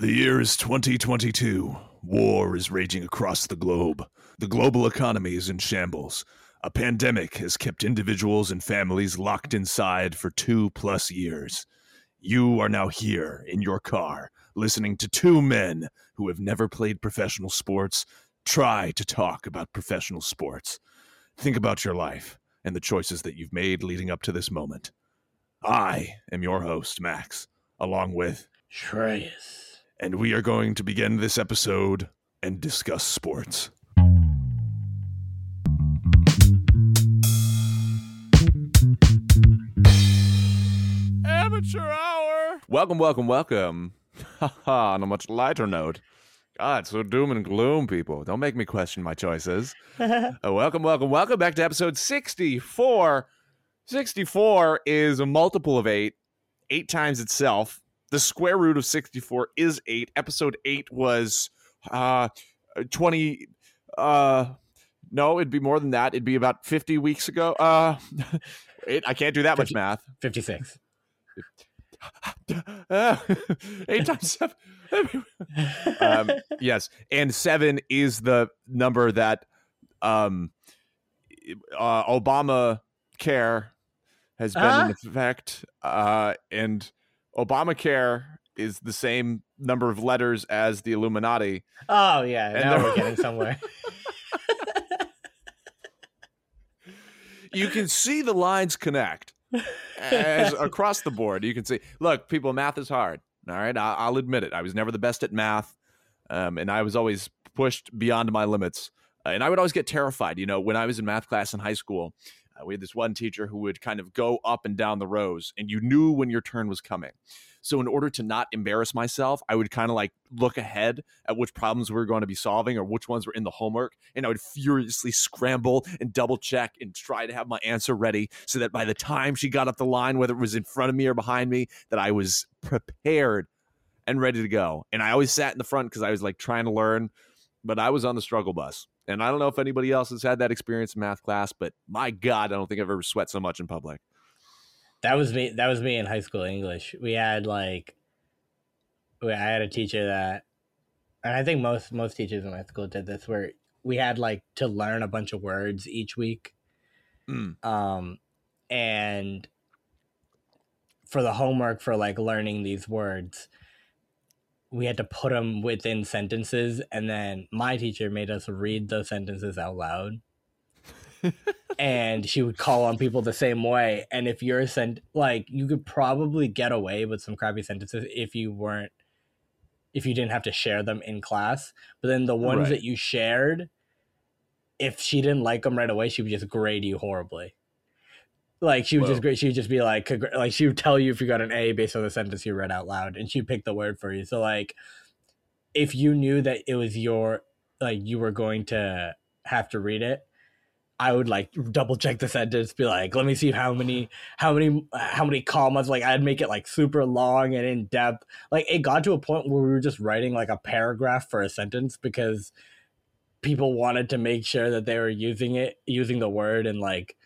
The year is 2022. War is raging across the globe. The global economy is in shambles. A pandemic has kept individuals and families locked inside for two plus years. You are now here in your car, listening to two men who have never played professional sports try to talk about professional sports. Think about your life and the choices that you've made leading up to this moment. I am your host, Max, along with Shreyas. And we are going to begin this episode and discuss sports. Amateur hour. Welcome, welcome, welcome. On a much lighter note, God, so doom and gloom, people. Don't make me question my choices. Uh, welcome, welcome, welcome back to episode 64. 64 is a multiple of eight, eight times itself. The square root of 64 is eight. Episode eight was uh 20 uh no, it'd be more than that. It'd be about 50 weeks ago. Uh eight, I can't do that much math. 56. Uh, eight times seven. um, yes, and seven is the number that um, uh, Obama care has been in effect, uh, and Obamacare is the same number of letters as the Illuminati. Oh, yeah. And now we're getting somewhere. You can see the lines connect as across the board. You can see. Look, people, math is hard. All right, I- I'll admit it. I was never the best at math, um, and I was always pushed beyond my limits. Uh, and I would always get terrified. You know, when I was in math class in high school, uh, we had this one teacher who would kind of go up and down the rows, and you knew when your turn was coming. So, in order to not embarrass myself, I would kind of like look ahead at which problems we were going to be solving or which ones were in the homework, and I would furiously scramble and double check and try to have my answer ready so that by the time she got up the line, whether it was in front of me or behind me, that I was prepared and ready to go. And I always sat in the front because I was like trying to learn, but I was on the struggle bus. And I don't know if anybody else has had that experience in math class, but my God, I don't think I've ever sweat so much in public. that was me. That was me in high school English. We had like, we- I had a teacher that, and I think most most teachers in my school did this, where we had like to learn a bunch of words each week, Mm. um, and for the homework for like learning these words, we had to put them within sentences, and then my teacher made us read those sentences out loud. and she would call on people the same way. And if you're sent, like, you could probably get away with some crappy sentences if you weren't, if you didn't have to share them in class. But then the ones Right. that you shared, if she didn't like them right away, she would just grade you horribly. Like she would just Whoa. grade, she would just be like, like she would tell you if you got an A based on the sentence you read out loud, and she'd pick the word for you. So like, if you knew that it was your, like you were going to have to read it, I would like double check the sentence, be like, let me see how many, how many, how many commas. Like I'd make it like super long and in depth. Like it got to a point where we were just writing like a paragraph for a sentence because people wanted to make sure that they were using it, using the word and like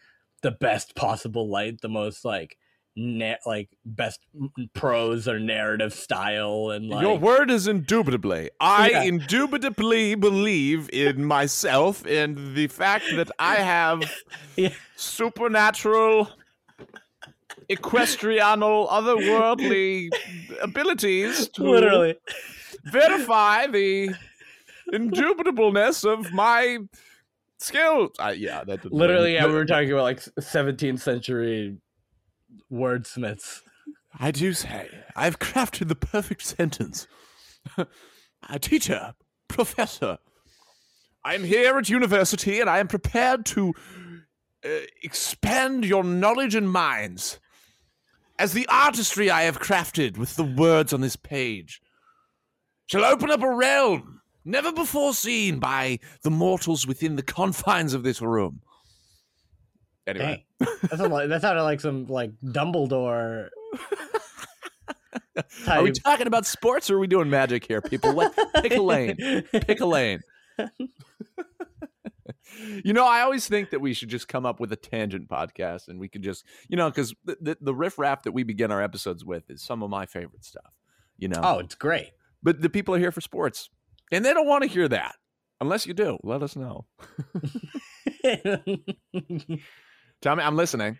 the best possible light, the most like, na- like best prose or narrative style, and like Your word is indubitably. I Yeah. indubitably believe in myself and the fact that I have Yeah. supernatural, equestrianal, otherworldly abilities to literally. verify the indubitableness of my skills. I, yeah, that didn't Literally, yeah, we were talking about like 17th century wordsmiths. I do say, I've crafted the perfect sentence. A teacher, professor, I am here at university and I am prepared to uh, expand your knowledge and minds as the artistry I have crafted with the words on this page shall open up a realm never before seen by the mortals within the confines of this room. Anyway. That sounded like, that sounded like some like Dumbledore. Are we talking about sports or are we doing magic here, people? What? Pick a lane. Pick a lane. you know, I always think that we should just come up with a tangent podcast and we could just, you know, because the, the, the riff raff that we begin our episodes with is some of my favorite stuff. You know, Oh, it's great. but the people are here for sports, and they don't want to hear that. Unless you do, let us know. Tell me, I'm listening.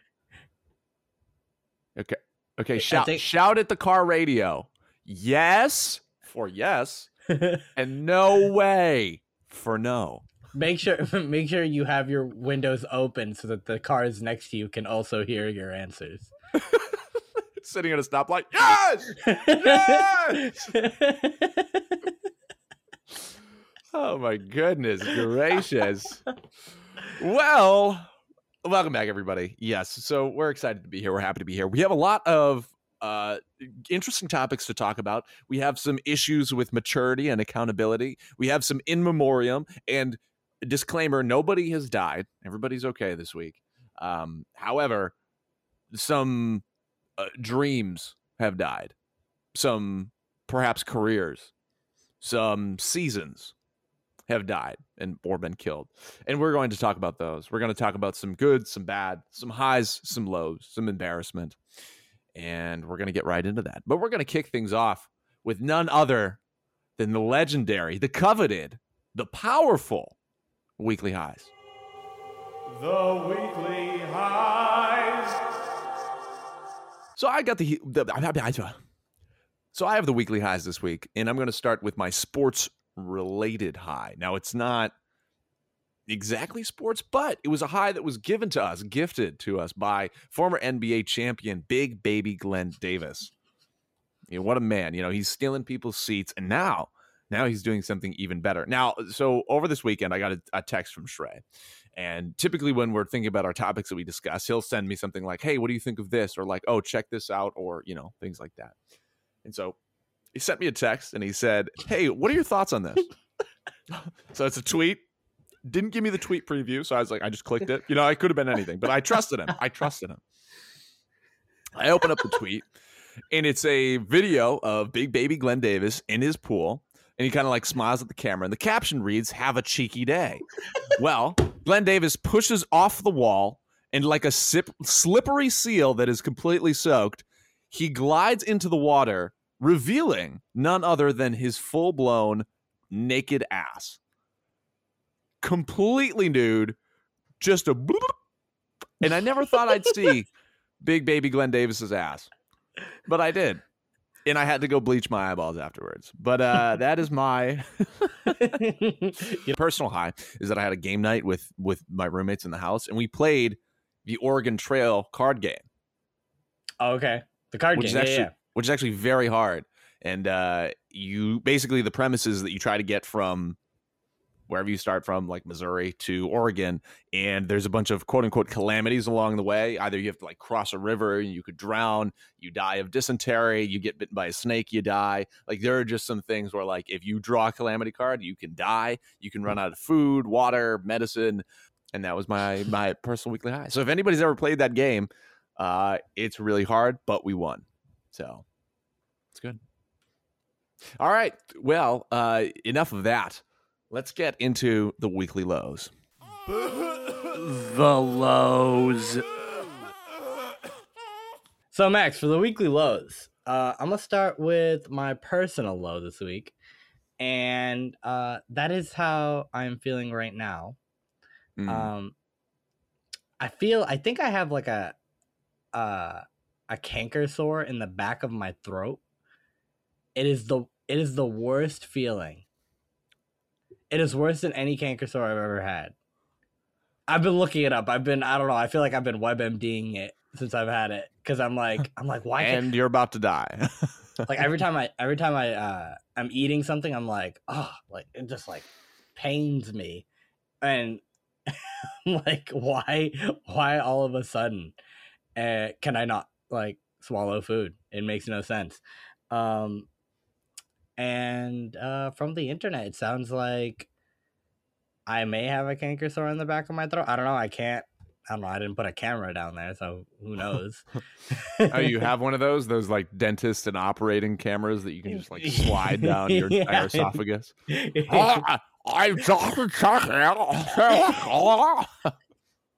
Okay, okay. Shout, think- shout at the car radio. Yes for yes, and no way for no. make sure make sure you have your windows open so that the cars next to you can also hear your answers. Sitting at a stoplight. Yes. Yes! Oh my goodness gracious. well, welcome back everybody. Yes, so we're excited to be here. We're happy to be here. We have a lot of uh interesting topics to talk about. We have some issues with maturity and accountability. We have some in memoriam and disclaimer, nobody has died. Everybody's okay this week. Um however, some uh, dreams have died. Some perhaps careers, some seasons have died and or been killed. And we're going to talk about those. We're going to talk about some good, some bad, some highs, some lows, some embarrassment. And we're going to get right into that. But we're going to kick things off with none other than the legendary, the coveted, the powerful weekly highs. The weekly highs. So I got the, the so I have the weekly highs this week, and I'm going to start with my sports related high. Now it's not exactly sports, but it was a high that was given to us, gifted to us by former NBA champion Big Baby Glenn Davis. You know, what a man! You know, he's stealing people's seats, and now, now he's doing something even better. Now, so over this weekend, I got a, a text from Shrey, and typically when we're thinking about our topics that we discuss, he'll send me something like, "Hey, what do you think of this?" or like, "Oh, check this out," or you know, things like that. And so he sent me a text and he said, Hey, what are your thoughts on this? so it's a tweet. Didn't give me the tweet preview. So I was like, I just clicked it. You know, I could have been anything, but I trusted him. I trusted him. I open up the tweet and it's a video of big baby Glenn Davis in his pool. And he kind of like smiles at the camera. And the caption reads, Have a cheeky day. well, Glenn Davis pushes off the wall and like a sip- slippery seal that is completely soaked, he glides into the water, revealing none other than his full blown naked ass. Completely nude, just a bloop. And I never thought I'd see big baby Glenn Davis's ass, but I did. And I had to go bleach my eyeballs afterwards. But uh, that is my personal high is that I had a game night with with my roommates in the house, and we played the Oregon Trail card game Oh, okay. The card game. actually yeah, yeah. Which is actually very hard. And uh, you basically the premise is that you try to get from wherever you start from, like Missouri to Oregon, and there's a bunch of quote unquote calamities along the way. Either you have to like cross a river and you could drown, you die of dysentery, you get bitten by a snake, you die. Like there are just some things where like if you draw a calamity card, you can die, you can run out of food, water, medicine. And that was my my personal weekly high. So if anybody's ever played that game, uh, it's really hard, but we won. So it's good. All right. Well, uh, enough of that. Let's get into the weekly lows. The lows. So Max, for the weekly lows, uh, I'm gonna start with my personal low this week, and uh, that is how I'm feeling right now. Mm. Um, I feel I think I have like a uh, a canker sore in the back of my throat. It is the it is the worst feeling. It is worse than any canker sore I've ever had. I've been looking it up. I've been I don't know. I feel like I've been WebMDing it since I've had it because I'm like I'm like why can't and you're about to die. like every time I every time I uh I'm eating something I'm like oh like it just like pains me and I'm like why why all of a sudden uh, can I not like swallow food. It makes no sense. Um and uh from the internet it sounds like I may have a canker sore in the back of my throat. I don't know. I can't I don't know. I didn't put a camera down there so who knows? Oh, you have one of those, those like dentist and operating cameras that you can just like slide down your Yeah. entire esophagus.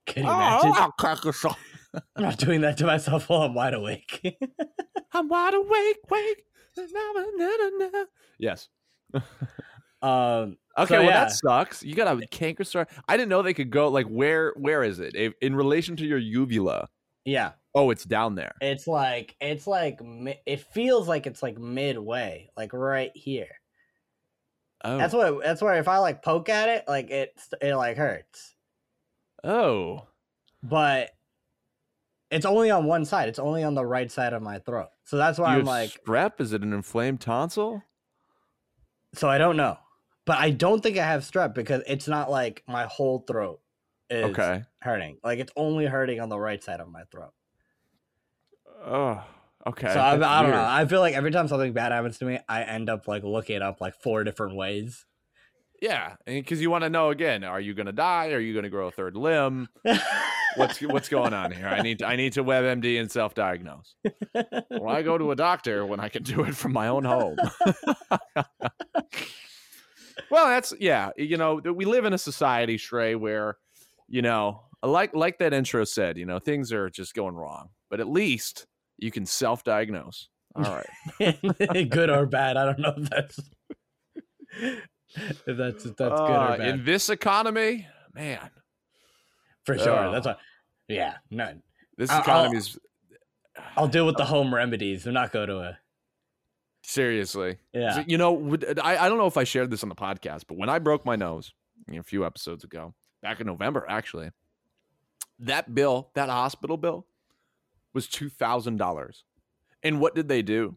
Can I'm talking you imagine? I'm not doing that to myself while I'm wide awake. I'm wide awake, wake. yes. Um, Okay, So, well yeah. that sucks. You got a canker sore. I didn't know they could go like where where is it? If- In relation to your uvula. yeah, Oh, it's down there. it's like it's like it feels like it's like midway, like right here. Oh. That's what. That's where if I like poke at it, like it it like hurts, oh. but it's only on one side. It's only on the right side of my throat. So that's why you I'm like, strep? Is it an inflamed tonsil? so I don't know, but I don't think I have strep because it's not like my whole throat is Okay. hurting. Like it's only hurting on the right side of my throat. Oh. Okay. so I, I don't know. I feel like every time something bad happens to me, I end up like looking up like four different ways. Yeah, because you want to know again: Are you going to die? Are you going to grow a third limb? What's what's going on here? I need I need to WebMD and self-diagnose. Why go to a doctor when I can do it from my own home? well, that's yeah. You know, we live in a society, Shrey, where you know, like like that intro said, you know, things are just going wrong, but at least you can self-diagnose. All right. good or bad. I don't know if that's if that's if that's good Uh, or bad. in this economy, man, For sure. Ugh. That's what yeah, no. this I'll- economy is I'll deal with the uh, home remedies and not go to a seriously. yeah. You know, I, I don't know if I shared this on the podcast, but when I broke my nose you know, a few episodes ago, back in November, actually, that bill, that hospital bill, was two thousand dollars. And what did they do?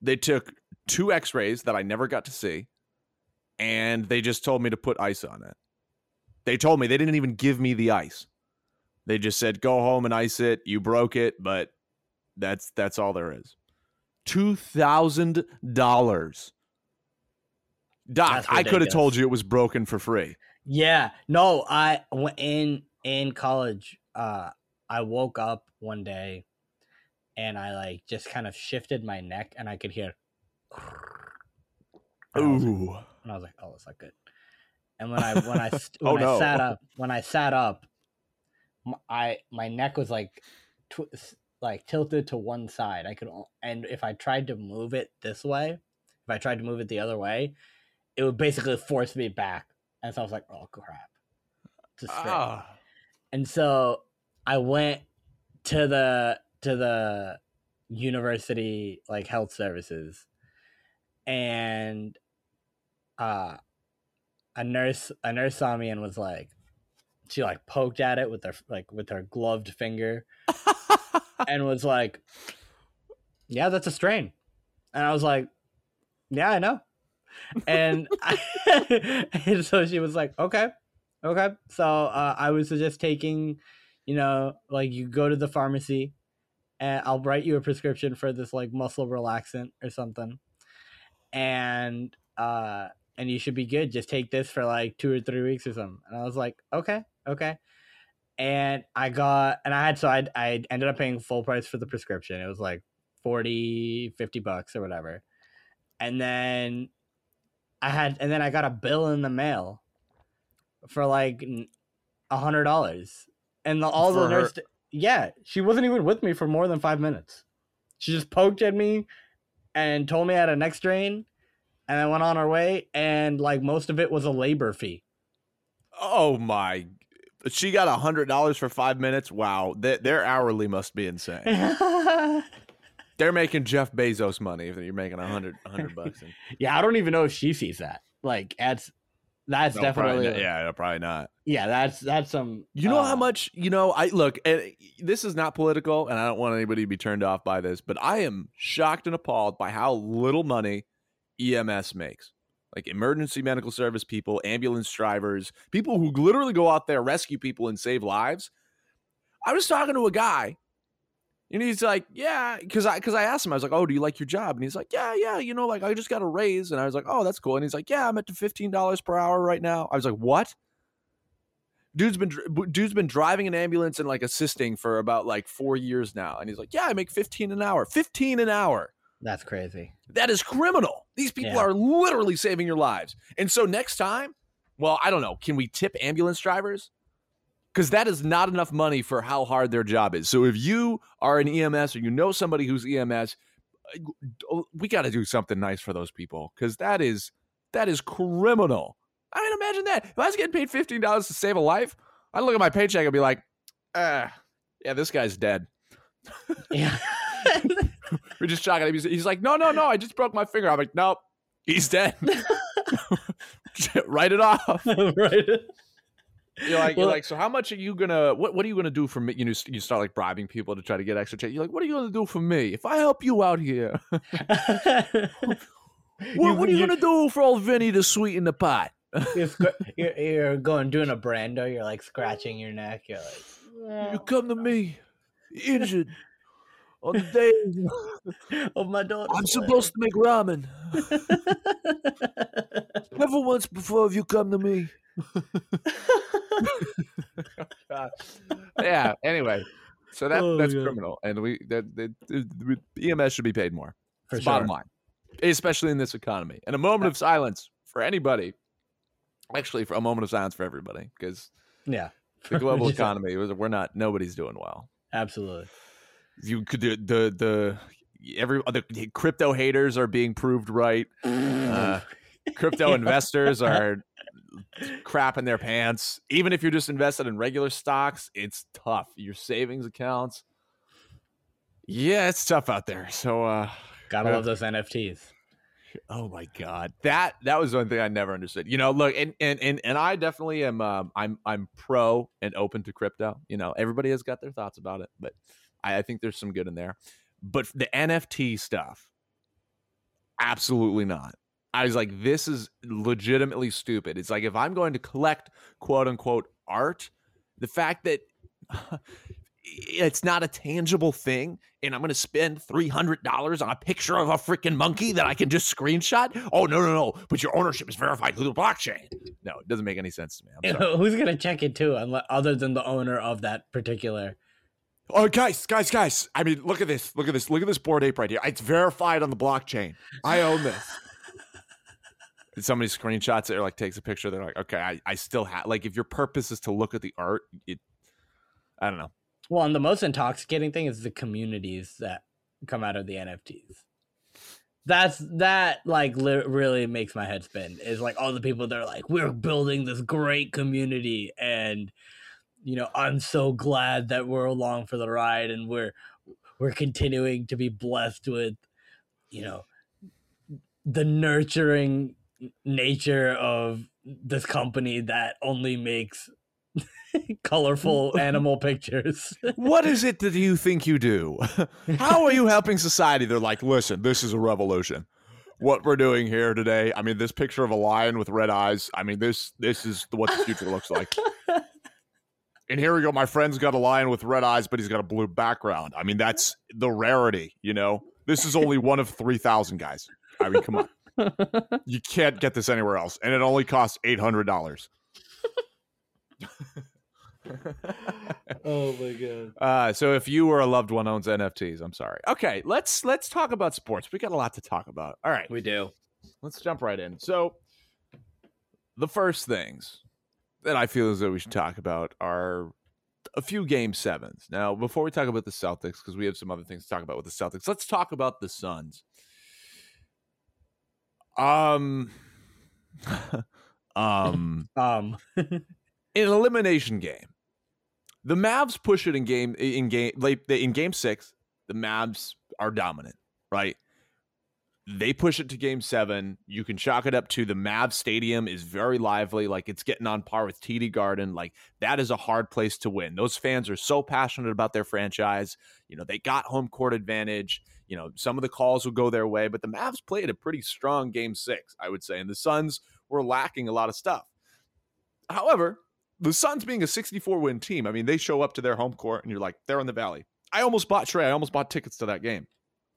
They took two X-rays that I never got to see, and they just told me to put ice on it. They told me they didn't even give me the ice. They just said, "Go home and ice it. You broke it, but that's that's all there is." Two thousand dollars. Doc, I could have told you it was broken for free. Yeah. No, I in in college, uh I woke up one day and I like just kind of shifted my neck and I could hear and I like- Ooh. and I was like, "Oh, that's not good." And when I when I st- Oh, when no. I sat up, when I sat up, I my neck was like tw- like tilted to one side. I could and if I tried to move it this way, if I tried to move it the other way, it would basically force me back. And so I was like, "Oh crap!" To straight. Ah. And so I went to the to the university like health services and uh a nurse a nurse saw me and was like she like poked at it with her like with her gloved finger and was like yeah that's a strain. And i was like yeah i know. And, and so she was like okay okay. So uh, i was just taking you know like you go to the pharmacy and i'll write you a prescription for this like muscle relaxant or something. And uh and you should be good. Just take this for like two or three weeks or something. And i was like okay okay. And i got and i had so i i ended up paying full price for the prescription. It was like 40 50 bucks or whatever. And then i had and then i got a bill in the mail for like a hundred dollars. And the, all For the her- nurse yeah she wasn't even with me for more than five minutes. She just poked at me and told me I had a neck strain and then went on her way and like most of it was a labor fee Oh my! She got a hundred dollars for five minutes. Wow, their, their hourly must be insane. They're making Jeff Bezos money if you're making a hundred hundred bucks. And, i don't even know if she sees that like that's that's No, definitely not. yeah, probably not. yeah that's that's some You know uh, how much you know. I look, and this is not political, and I don't want anybody to be turned off by this, but I am shocked and appalled by how little money EMS makes. Like emergency medical service people, ambulance drivers, people who literally go out there rescue people and save lives. I was talking to a guy, and he's like, "Yeah," because I because I asked him, I was like, "Oh, do you like your job?" And he's like, "Yeah, yeah, you know, like I just got a raise," and I was like, "Oh, that's cool." And he's like, "Yeah, I'm at to fifteen dollars per hour right now." I was like, "What?" Dude's been dude's been driving an ambulance and like assisting for about like four years now, and he's like, "Yeah, I make fifteen an hour. Fifteen an hour. That's crazy That is criminal. These people Yeah. are literally saving your lives." And so next time, well, I don't know. Can we tip ambulance drivers? Because that is not enough money for how hard their job is. So if you are an EMS or you know somebody who's EMS, we got to do something nice for those people because that is that is criminal. I mean, imagine that. If I was getting paid fifteen dollars to save a life, I'd look at my paycheck and be like, ah, yeah, this guy's dead. Yeah. We're just shocking him. He's, he's like, no, no, no, I just broke my finger. I'm like, nope, he's dead. Write it off. right. You're like, you're like, so how much are you gonna? What, what are you gonna do for me? You know, you start like bribing people to try to get extra change. You're like, what are you gonna do for me if I help you out here? What, what are you, gonna do for old Vinny to sweeten the pot? You're, you're, going doing a brando. You're like scratching your neck. You're like, You come to me injured on the day oh my daughter. I'm supposed to make ramen. Never once before have you come to me. yeah. Anyway, so that Oh, that's God. criminal, and we that, that, that EMS should be paid more. For It's Bottom line, especially in this economy. And a moment of silence for anybody. Actually, for a moment of silence for everybody, because Yeah. the global Just- economy, we're not. Nobody's doing well. Absolutely. You could do the the every the crypto haters are being proved right. Uh, crypto investors are crapping their pants. Even if you're just invested in regular stocks, it's tough. Your savings accounts. Yeah, it's tough out there. So uh Gotta love those NFTs. Oh my god. That that was one thing I never understood. You know, look and and and, and I definitely am um I'm I'm pro and open to crypto. You know, everybody has got their thoughts about it, but I, I think there's some good in there. But the NFT stuff, absolutely not. I was like, this is legitimately stupid. It's like if I'm going to collect quote unquote art, the fact that it's not a tangible thing and I'm going to spend $300 on a picture of a freaking monkey that I can just screenshot. Oh, no, no, no. But your ownership is verified through the blockchain. No, it doesn't make any sense to me. I'm sorry. who's gonna check it too, unle- other than the owner of that particular? Oh, guys, guys, guys. I mean, look at this. Look at this. Look at this Bored Ape right here. It's verified on the blockchain. I own this. And somebody screenshots it or like takes a picture. They're like, okay, I, I still have, like, if your purpose is to look at the art, it, I don't know. Well, and the most intoxicating thing is the communities that come out of the NFTs. That's that like li- really makes my head spin. Is like all the people that are like, we're building this great community, and you know, I'm so glad that we're along for the ride, and we're we're continuing to be blessed with, you know, the nurturing nature of this company that only makes colorful animal pictures. what is it that you think you do? How are you helping society? They're like, listen, this is a revolution. What we're doing here today, I mean, this picture of a lion with red eyes, I mean, this this is what the future looks like. And here we go. My friend's got a lion with red eyes, but he's got a blue background. I mean, that's the rarity, you know? This is only one of 3,000 guys. I mean, come on. You can't get this anywhere else. And it only costs $800. oh my god. Uh, so if you or a loved one owns NFTs, I'm sorry. Okay, let's let's talk about sports. We got a lot to talk about. All right, We do. let's jump right in. So the first things that I feel as though we should talk about are a few game sevens. Now, before we talk about the Celtics, because we have some other things to talk about with the Celtics, let's talk about the Suns. Um, um, Um in an elimination game, the Mavs push it in game in game like in game six. The Mavs are dominant, right? They push it to game seven. You can chalk it up to the Mavs stadium is very lively, like it's getting on par with TD Garden. Like that is a hard place to win. Those fans are so passionate about their franchise. You know, they got home court advantage. You know, some of the calls will go their way, but the Mavs played a pretty strong game six, I would say. And the Suns were lacking a lot of stuff. However, the Suns being a 64 win team, I mean, they show up to their home court and you're like, they're in the valley. I almost bought Trey. I almost bought tickets to that game.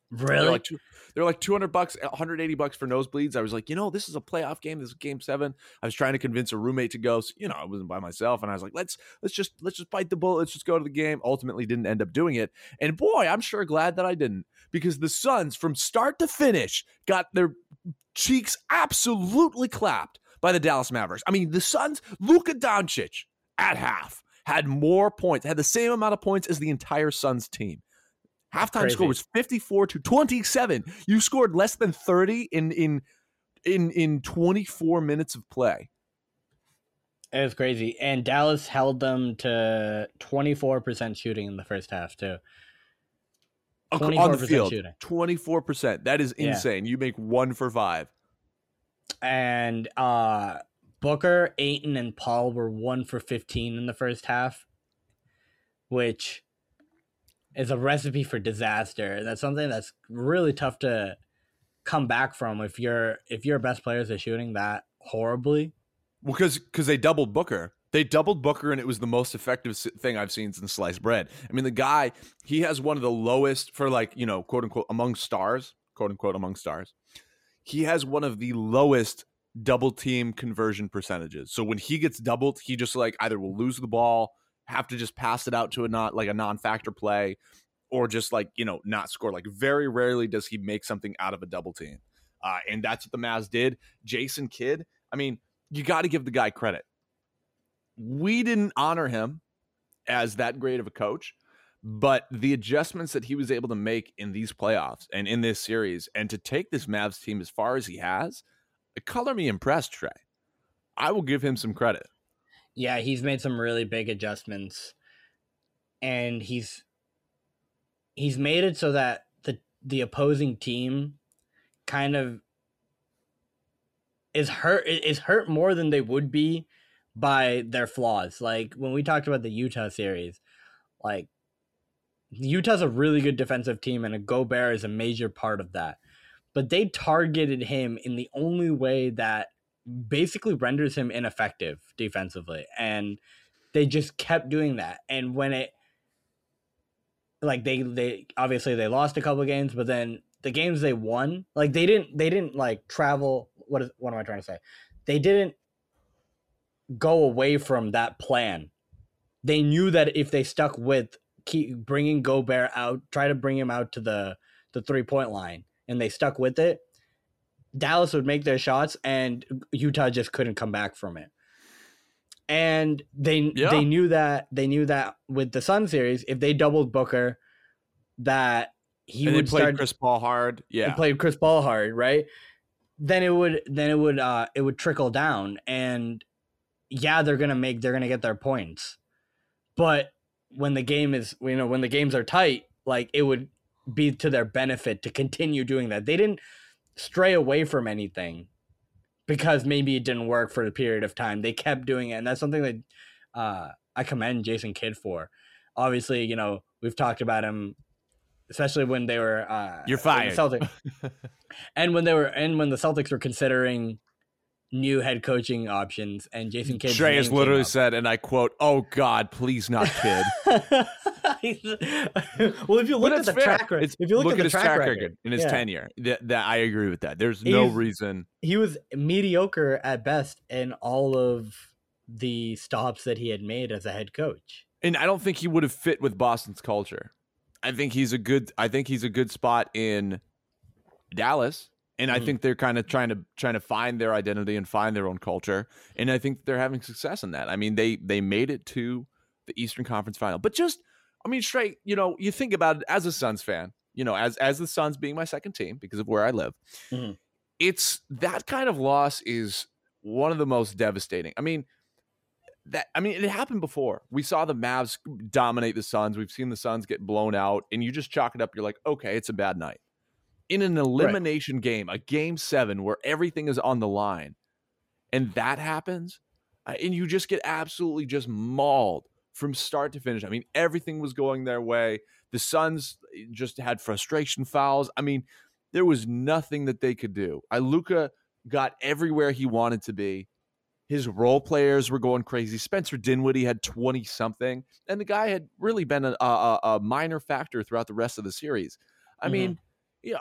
really? They're like two, they're like 200 bucks, 180 bucks for nosebleeds. I was like, you know, this is a playoff game. This is game seven. I was trying to convince a roommate to go. So, you know, I wasn't by myself, and I was like, let's let's just let's just bite the bullet. Let's just go to the game. Ultimately, didn't end up doing it. And boy, I'm sure glad that I didn't because the Suns, from start to finish, got their cheeks absolutely clapped by the Dallas Mavericks. I mean, the Suns, Luka Doncic at half had more points, had the same amount of points as the entire Suns team. Halftime Crazy. score was 54 to 27. You scored less than 30 in in in in 24 minutes of play. It was crazy. And Dallas held them to 24% shooting in the first half, too. Ac- on the 24% field. shooting. 24%. That is Yeah. insane. You make 1 for 5. And uh, Booker, Ayton, and Paul were one for 15 in the first half, which is a recipe for disaster. That's something that's really tough to come back from if your if your best players are shooting that horribly. Well, because because they doubled Booker. They doubled Booker, and it was the most effective thing I've seen since sliced bread. I mean, the guy he has one of the lowest for like you know quote unquote among stars, quote unquote among stars. He has one of the lowest double team conversion percentages. So when he gets doubled, he just like either will lose the ball, have to just pass it out to a not like a non-factor play, or just like you know not score. Like very rarely does he make something out of a double team, uh, and that's what the Mavs did. Jason Kidd, I mean, you got to give the guy credit. We didn't honor him as that great of a coach, but the adjustments that he was able to make in these playoffs and in this series, and to take this Mavs team as far as he has, color me impressed, Trey. I will give him some credit. Yeah, he's made some really big adjustments, and he's he's made it so that the the opposing team kind of is hurt is hurt more than they would be by their flaws. Like when we talked about the Utah series, like Utah's a really good defensive team, and a Gobert is a major part of that. But they targeted him in the only way that basically renders him ineffective defensively and they just kept doing that. And when it like they they obviously they lost a couple games but then the games they won like they didn't they didn't like travel what is what am i trying to say? They didn't go away from that plan. They knew that if they stuck with keep bringing Gobert out try to bring him out to the the three point line and they stuck with it Dallas would make their shots and Utah just couldn't come back from it. And they Yeah. they knew that they knew that with the Sun series, if they doubled Booker, that he and would play start Chris Paul hard. Yeah. played Chris Paul hard, right? Then it would then it would uh it would trickle down and yeah, they're gonna make they're gonna get their points. But when the game is you know, when the games are tight, like it would be to their benefit to continue doing that. They didn't stray away from anything because maybe it didn't work for a period of time. They kept doing it, and that's something that uh, I commend Jason Kidd for. Obviously, you know we've talked about him, especially when they were uh, You're fired. Celtic, and when they were and when the Celtics were considering new head coaching options, and Jason Kidd. Trey has literally said, and I quote, "Oh God, please not kid." well, if you look at the fair. track record, if you look, at, the his track, record, in his yeah. tenure, that, that I agree with that. There's no He's- reason. he was mediocre at best in all of the stops that he had made as a head coach. and I don't think he would have fit with Boston's culture. I think he's a good. I think he's a good spot in Dallas, and I Mhm. think they're kind of trying to trying to find their identity and find their own culture, and I think they're having success in that. I mean, they they made it to the Eastern Conference Final, but just, I mean, straight. You know, you think about it as a Suns fan. You know, as as the Suns being my second team because of where I live, Mhm. it's that kind of loss is one of the most devastating. I mean, that I mean, it happened before. We saw the Mavs dominate the Suns. We've seen the Suns get blown out, and you just chalk it up. You're like, okay, it's a bad night. In an elimination game, a game seven where everything is on the line, and that happens, and you just get absolutely just mauled from start to finish. I mean, everything was going their way. The Suns eh, just had frustration fouls. I mean, there was nothing that they could do. I Luka got everywhere he wanted to be. His role players were going crazy. Spencer Dinwiddie had 20 something, and the guy had really been a, a, a minor factor throughout the rest of the series. I Mhm. mean, you know,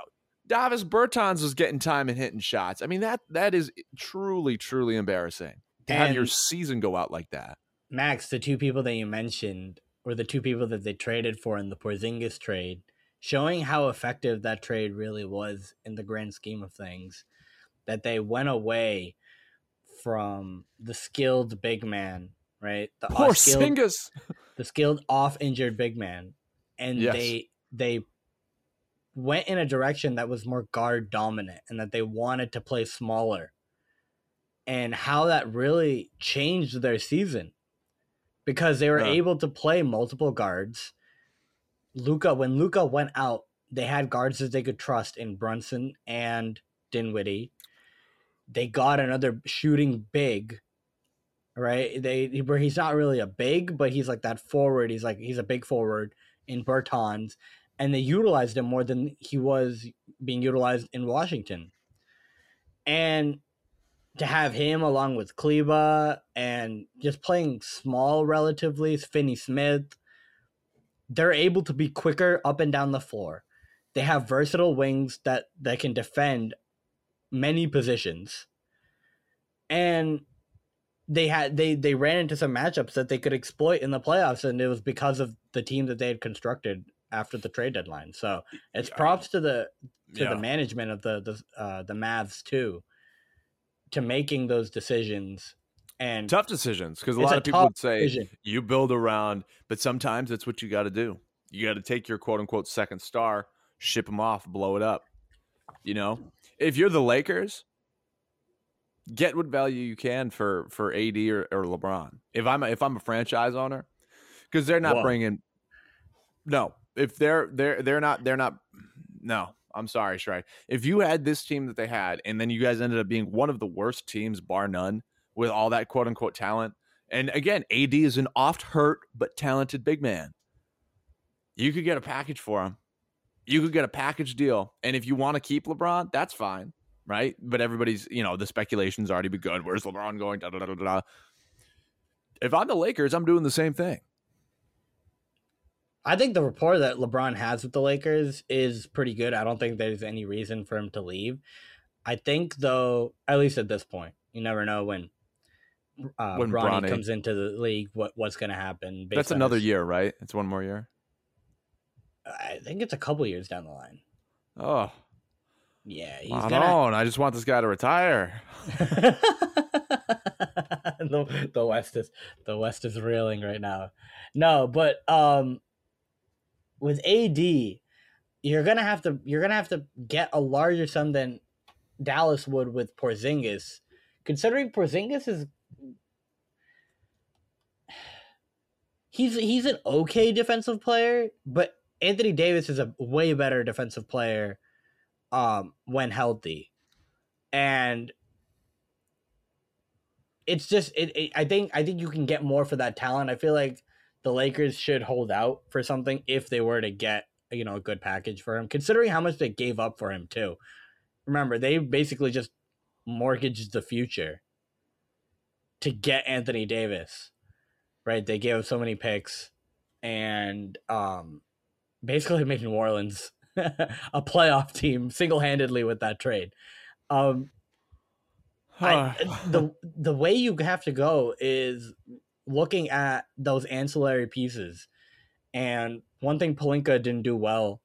Davis Bertans was getting time and hitting shots. I mean, that that is truly, truly embarrassing to have your season go out like that. Max, the two people that you mentioned were the two people that they traded for in the Porzingis trade, showing how effective that trade really was in the grand scheme of things. That they went away from the skilled big man, right? The Porzingis, the skilled off injured big man, and Yes. they they went in a direction that was more guard dominant and that they wanted to play smaller. And how that really changed their season because they were Yeah. able to play multiple guards. Luka, when Luka went out, they had guards that they could trust in Brunson and Dinwiddie. They got another shooting big, right? They where he's not really a big, but he's like that forward. He's like he's a big forward in Bertans, and they utilized him more than he was being utilized in Washington. And to have him along with Kleber and just playing small relatively, Finney Smith, they're able to be quicker up and down the floor. They have versatile wings that, that can defend many positions. And they had they they ran into some matchups that they could exploit in the playoffs and it was because of the team that they had constructed after the trade deadline. So it's Yeah. props to the to Yeah. the management of the the uh, the Mavs too, to making those decisions and Tough decisions because a lot a of people would say decision. you build around, but sometimes it's what you got to do. You got to take your quote unquote second star, ship them off, blow it up. You know, if you're the Lakers, get what value you can for for AD or, or LeBron. If I'm a, if I'm a franchise owner, because they're not Whoa. bringing. No, if they're they're they're not they're not. No, I'm sorry, Shrek. If you had this team that they had, and then you guys ended up being one of the worst teams, bar none, with all that quote unquote talent. And again, AD is an oft hurt but talented big man. You could get a package for him. You could get a package deal. And if you want to keep LeBron, that's fine, right? But everybody's, you know, the speculation's already begun. Where's LeBron going? Da, da, da, da, da. If I'm the Lakers, I'm doing the same thing. I think the rapport that LeBron has with the Lakers is pretty good. I don't think there's any reason for him to leave. I think though, at least at this point, you never know when uh, When Bronny Bronny- comes into the league, what what's going to happen. That's another his- year, right? It's one more year. I think it's a couple years down the line. Oh, Yeah, he's I gonna. don't. I just want this guy to retire. the, the West is the West is reeling right now. No, but um, with AD, you're gonna have to you're gonna have to get a larger sum than Dallas would with Porzingis, considering Porzingis is he's he's an okay defensive player, but Anthony Davis is a way better defensive player um when healthy. And it's just it, it I think I think you can get more for that talent. I feel like the Lakers should hold out for something if they were to get you know a good package for him, considering how much they gave up for him too. Remember, they basically just mortgaged the future to get Anthony Davis. Right? They gave up so many picks and um basically made New Orleans a playoff team single handedly with that trade. Um I, the the way you have to go is looking at those ancillary pieces. And one thing Pelinka didn't do well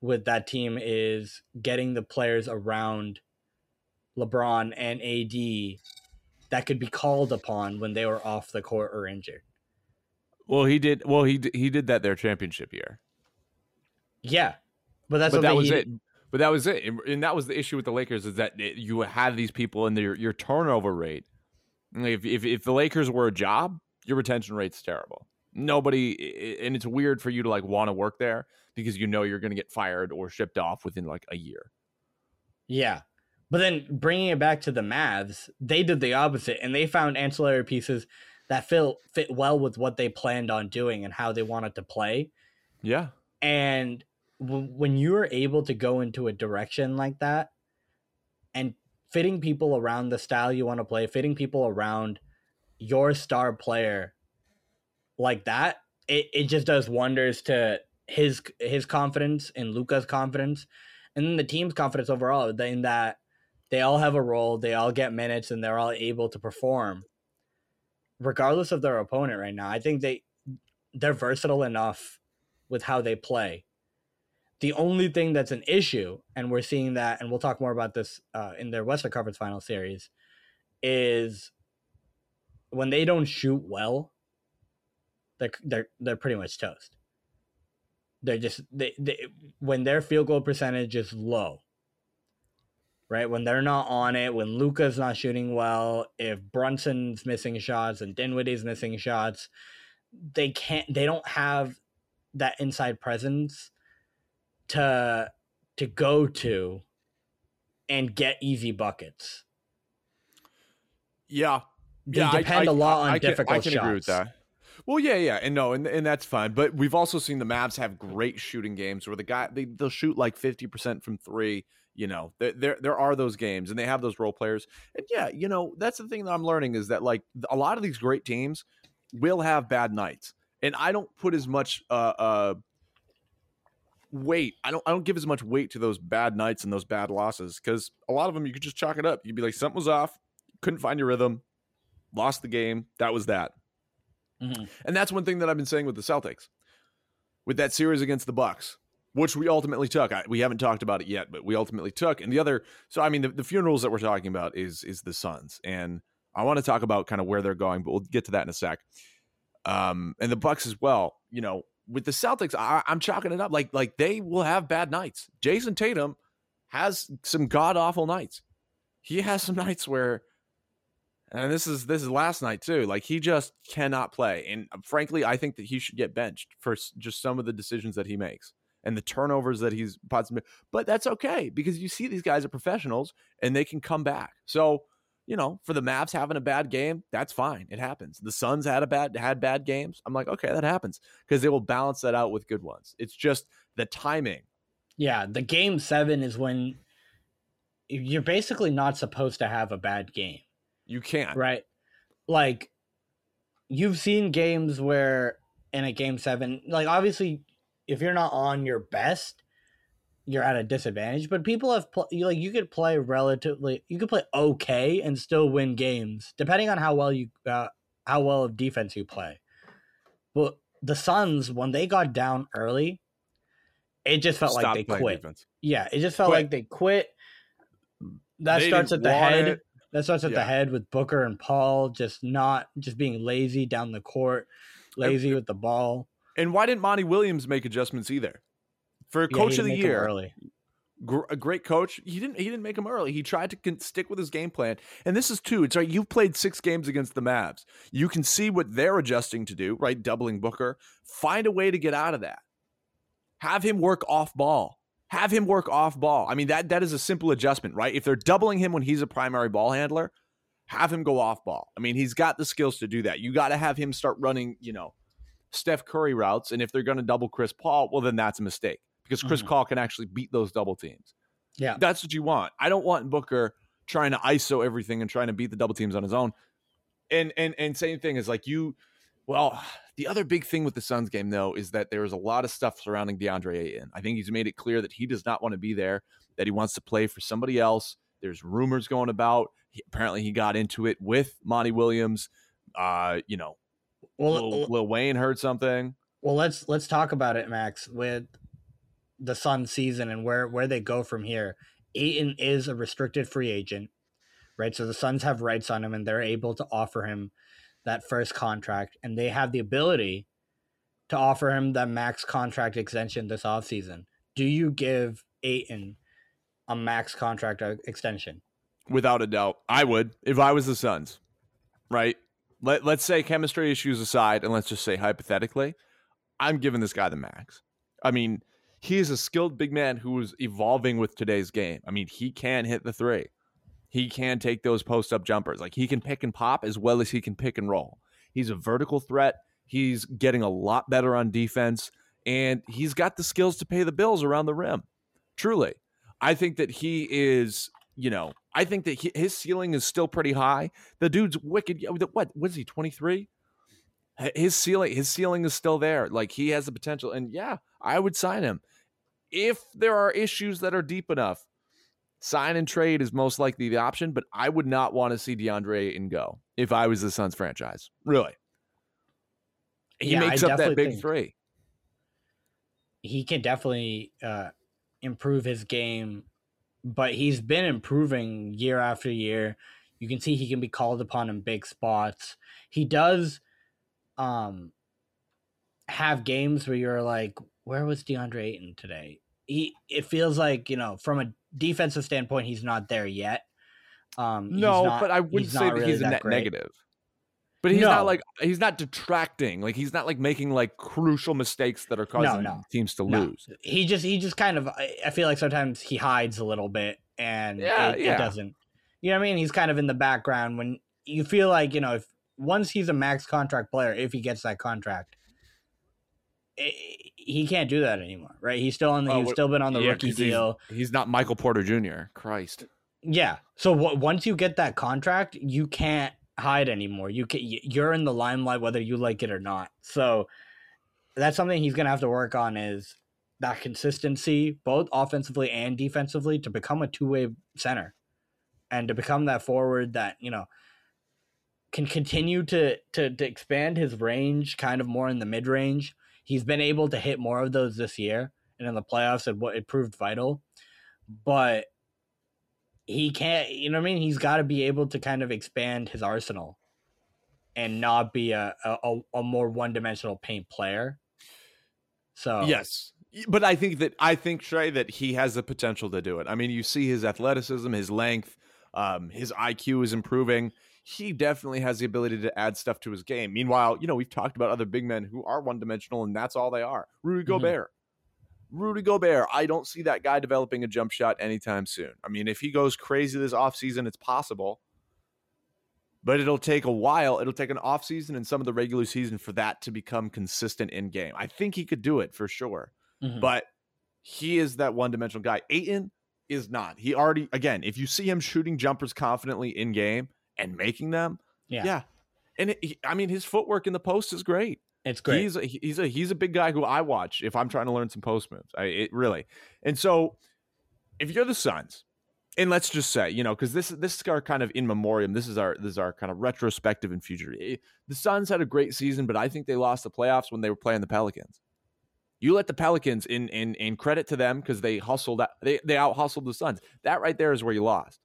with that team is getting the players around LeBron and AD that could be called upon when they were off the court or injured. well, he did. Well, he he did that their championship year. Yeah. But that's but what that was it. But that was it, and- and that was the issue with the Lakers is that it- you have these people and your your turnover rate. If, if if the Lakers were a job, your retention rate's terrible. Nobody, and it's weird for you to like want to work there because you know you're going to get fired or shipped off within like a year. Yeah. But then bringing it back to the Mavs, they did the opposite and they found ancillary pieces that fit, fit well with what they planned on doing and how they wanted to play. Yeah, And w- when you're able to go into a direction like that and fitting people around the style you want to play, fitting people around your star player like that, it, it just does wonders to his his confidence and Luka's confidence and then the team's confidence overall in that they all have a role, they all get minutes and they're all able to perform regardless of their opponent right now. I think they they're versatile enough with how they play. The only thing that's an issue, and we're seeing that, and we'll talk more about this uh, in their Western Conference Final Series, is when they don't shoot well, they're they're they're pretty much toast. They're just they, they when their field goal percentage is low. Right when they're not on it, when Luka's not shooting well, if Brunson's missing shots and Dinwiddie's missing shots, they can't. They don't have that inside presence to to go to and get easy buckets. Yeah, yeah, depend I- a lot on I can, difficult I can shots. agree with that. Well, yeah, yeah, and no, and and that's fine. But we've also seen the Mavs have great shooting games where the guy they, they'll shoot like fifty percent from three. You know, there, there there are those games, and they have those role players. And yeah, you know, that's the thing that I'm learning is that like a lot of these great teams will have bad nights, and I don't put as much uh uh weight. I don't I don't give as much weight to those bad nights and those bad losses because a lot of them you could just chalk it up. You'd be like something was off, couldn't find your rhythm, lost the game. That was that. Mhm. And that's one thing that I've been saying with the Celtics, with that series against the Bucks, which we ultimately took. I, we haven't talked about it yet, but we ultimately took. And the other, so I mean, the, the funerals that we're talking about is is the Suns, and I want to talk about kind of where they're going, but we'll get to that in a sec. Um, and the Bucks as well. You know, with the Celtics, I, I'm chalking it up like like they will have bad nights. Jayson Tatum has some god awful nights. He has some nights where and this is this is last night too. Like he just cannot play, and uh, frankly, I think that he should get benched for just some of the decisions that he makes and the turnovers that he's possibly. But that's okay because you see these guys are professionals and they can come back. So you know, for the Mavs having a bad game, that's fine. It happens. The Suns had a bad had bad games. I'm like, okay, that happens because they will balance that out with good ones. It's just the timing. Yeah, the game seven is when you're basically not supposed to have a bad game, You can't. right? Like you've seen games where in a game seven, like obviously, if you're not on your best, you're at a disadvantage. But people have pl- you like you could play relatively, you could play okay and still win games, depending on how well you uh, how well of defense you play. But the Suns, when they got down early, it just felt like they quit. defense. Yeah, it just felt Quit. like they quit. That They starts at the head. it. That starts at Yeah. the head with Booker and Paul just not just being lazy down the court, lazy with the ball. And why didn't Monty Williams make adjustments either? For Yeah, coach of the year, early. gr- a great coach. He didn't. He didn't make him early. He tried to con- stick with his game plan. And this is too. It's right. You've played six games against the Mavs. You can see what they're adjusting to do. Right, doubling Booker. Find a way to get out of that. Have him work off ball. Have him work off ball. I mean that that is a simple adjustment, right? If they're doubling him when he's a primary ball handler, have him go off ball. I mean he's got the skills to do that. You got to have him start running. You know. Steph Curry routes, and if they're going to double Chris Paul, well, then that's a mistake because Chris Mhm. Paul can actually beat those double teams. Yeah. That's what you want. I don't want Booker trying to ISO everything and trying to beat the double teams on his own. And and and same thing is like you. Well, the other big thing with the Suns game though is that there is a lot of stuff surrounding DeAndre Ayton. I think he's made it clear that he does not want to be there. That he wants to play for somebody else. There's rumors going about. He, apparently, he got into it with Monty Williams. Uh, you know, Well, Lil, Lil Wayne heard something. well, let's let's talk about it, Max, with the Sun season and where where they go from here. Ayton is a restricted free agent, right? So the Suns have rights on him, and they're able to offer him that first contract, and they have the ability to offer him that max contract extension this offseason. Do you give Ayton a max contract uh, extension? Without a doubt, I would if I was the Suns. Right? Let Let's say chemistry issues aside, and let's just say hypothetically, I'm giving this guy the max. I mean, he is a skilled big man who is evolving with today's game. I mean, he can hit the three. He can take those post up jumpers. Like he can pick and pop as well as he can pick and roll. He's a vertical threat. He's getting a lot better on defense, and he's got the skills to pay the bills around the rim. Truly, I think that he is. You know, I think that he, his ceiling is still pretty high. The dude's wicked. What was he? Twenty three. His ceiling, his ceiling is still there. Like he has the potential, and yeah, I would sign him if there are issues that are deep enough. Sign and trade is most likely the option, but I would not want to see DeAndre Ayton go if I was the Suns franchise. Really, he Yeah, I makes up that big three. he can definitely uh, improve his game, but he's been improving year after year. You can see he can be called upon in big spots. He does um, have games where you're like, where was DeAndre Ayton today? He it feels like you know from a defensive standpoint he's not there yet. Um, No, not- but I wouldn't say that really he's a that net negative. But he's No. not like he's not detracting. Like he's not like making like crucial mistakes that are causing no. teams to No. lose. He just he just kind of I I feel like sometimes he hides a little bit and Yeah, it, yeah. it doesn't. You know what I mean? He's kind of in the background when you feel like you know if once he's a max contract player, if he gets that contract, i he can't do that anymore, right? He's still on the Oh, he's what- still been on the Yeah, rookie 'cause he's- deal. He's not Michael Porter Jr. Christ. Yeah. So w- once you get that contract, you can't hide anymore. You can you're in the limelight whether you like it or not. So that's something he's going to have to work on is that consistency both offensively and defensively to become a two-way center and to become that forward that, you know, can continue to to to expand his range kind of more in the mid-range. He's been able to hit more of those this year and in the playoffs it, it proved vital. But he can't you know what I mean? He's got to be able to kind of expand his arsenal and not be a a, a more one dimensional paint player. So Yes. But I think that I think Trey that he has the potential to do it. I mean, you see his athleticism, his length, um, his IQ is improving. He definitely has the ability to add stuff to his game. Meanwhile, you know, we've talked about other big men who are one dimensional and that's all they are. Rudy Mhm. Gobert. Rudy Gobert, I don't see that guy developing a jump shot anytime soon. I mean, if he goes crazy this offseason, it's possible. But it'll take a while. It'll take an offseason and some of the regular season for that to become consistent in game. I think he could do it for sure Mhm. but he is that one dimensional guy. Ayton is not. He already again, if you see him shooting jumpers confidently in game and making them, yeah, yeah. And it, he- I mean, his footwork in the post is great. it's great. He's a, he's a he's a big guy who I watch if I'm trying to learn some post moves. I it really. And so, if you're the Suns, and let's just say, you know, because this this is our kind of in memoriam. This is our this is our kind of retrospective and future. Eh, The Suns had a great season, but I think they lost the playoffs when they were playing the Pelicans. You let the Pelicans in in in credit to them because they hustled out, they they out hustled the Suns. That right there is where you lost.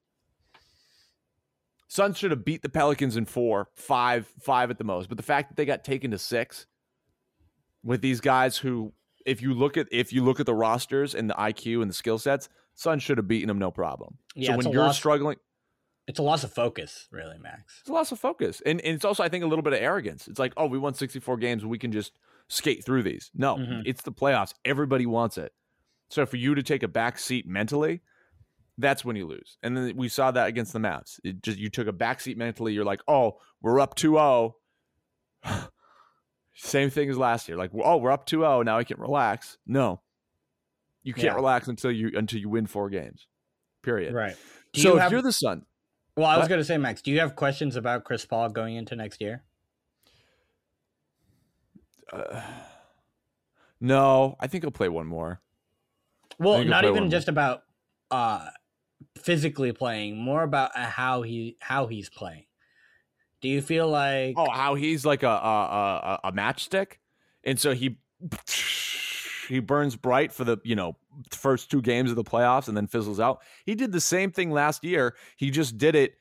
Suns should have beat the Pelicans in four, five, five at the most. But the fact that they got taken to six with these guys who, if you look at if you look at the rosters and the IQ and the skill sets, Suns should have beaten them no problem. Yeah, so when you're loss- struggling, It's a loss of focus, really, Max. it's a loss of focus. And, and it's also, I think, a little bit of arrogance. It's like, oh, we won 64 games. We can just skate through these. No, Mhm. it's the playoffs. Everybody wants it. So for you to take a back seat mentally, that's when you lose. And then we saw that against the Mavs. It just you took a backseat mentally. You're like, oh, we're up 2-0. Same thing as last year. Like, oh, we're up 2-0. Now I can relax. No. You can't Yeah. relax until you until you win four games. Period. Right. Do so you if have, you're the Sun, well, I was what? going to say, Max, do you have questions about Chris Paul going into next year? uh, no, I think he'll play one more. Well, not even just about uh physically playing, more about uh, how he how he's playing. Do you feel like Oh, how he's like a a, a, a matchstick, and so he he burns bright for the you know first two games of the playoffs and then fizzles out. He did the same thing last year. He just did it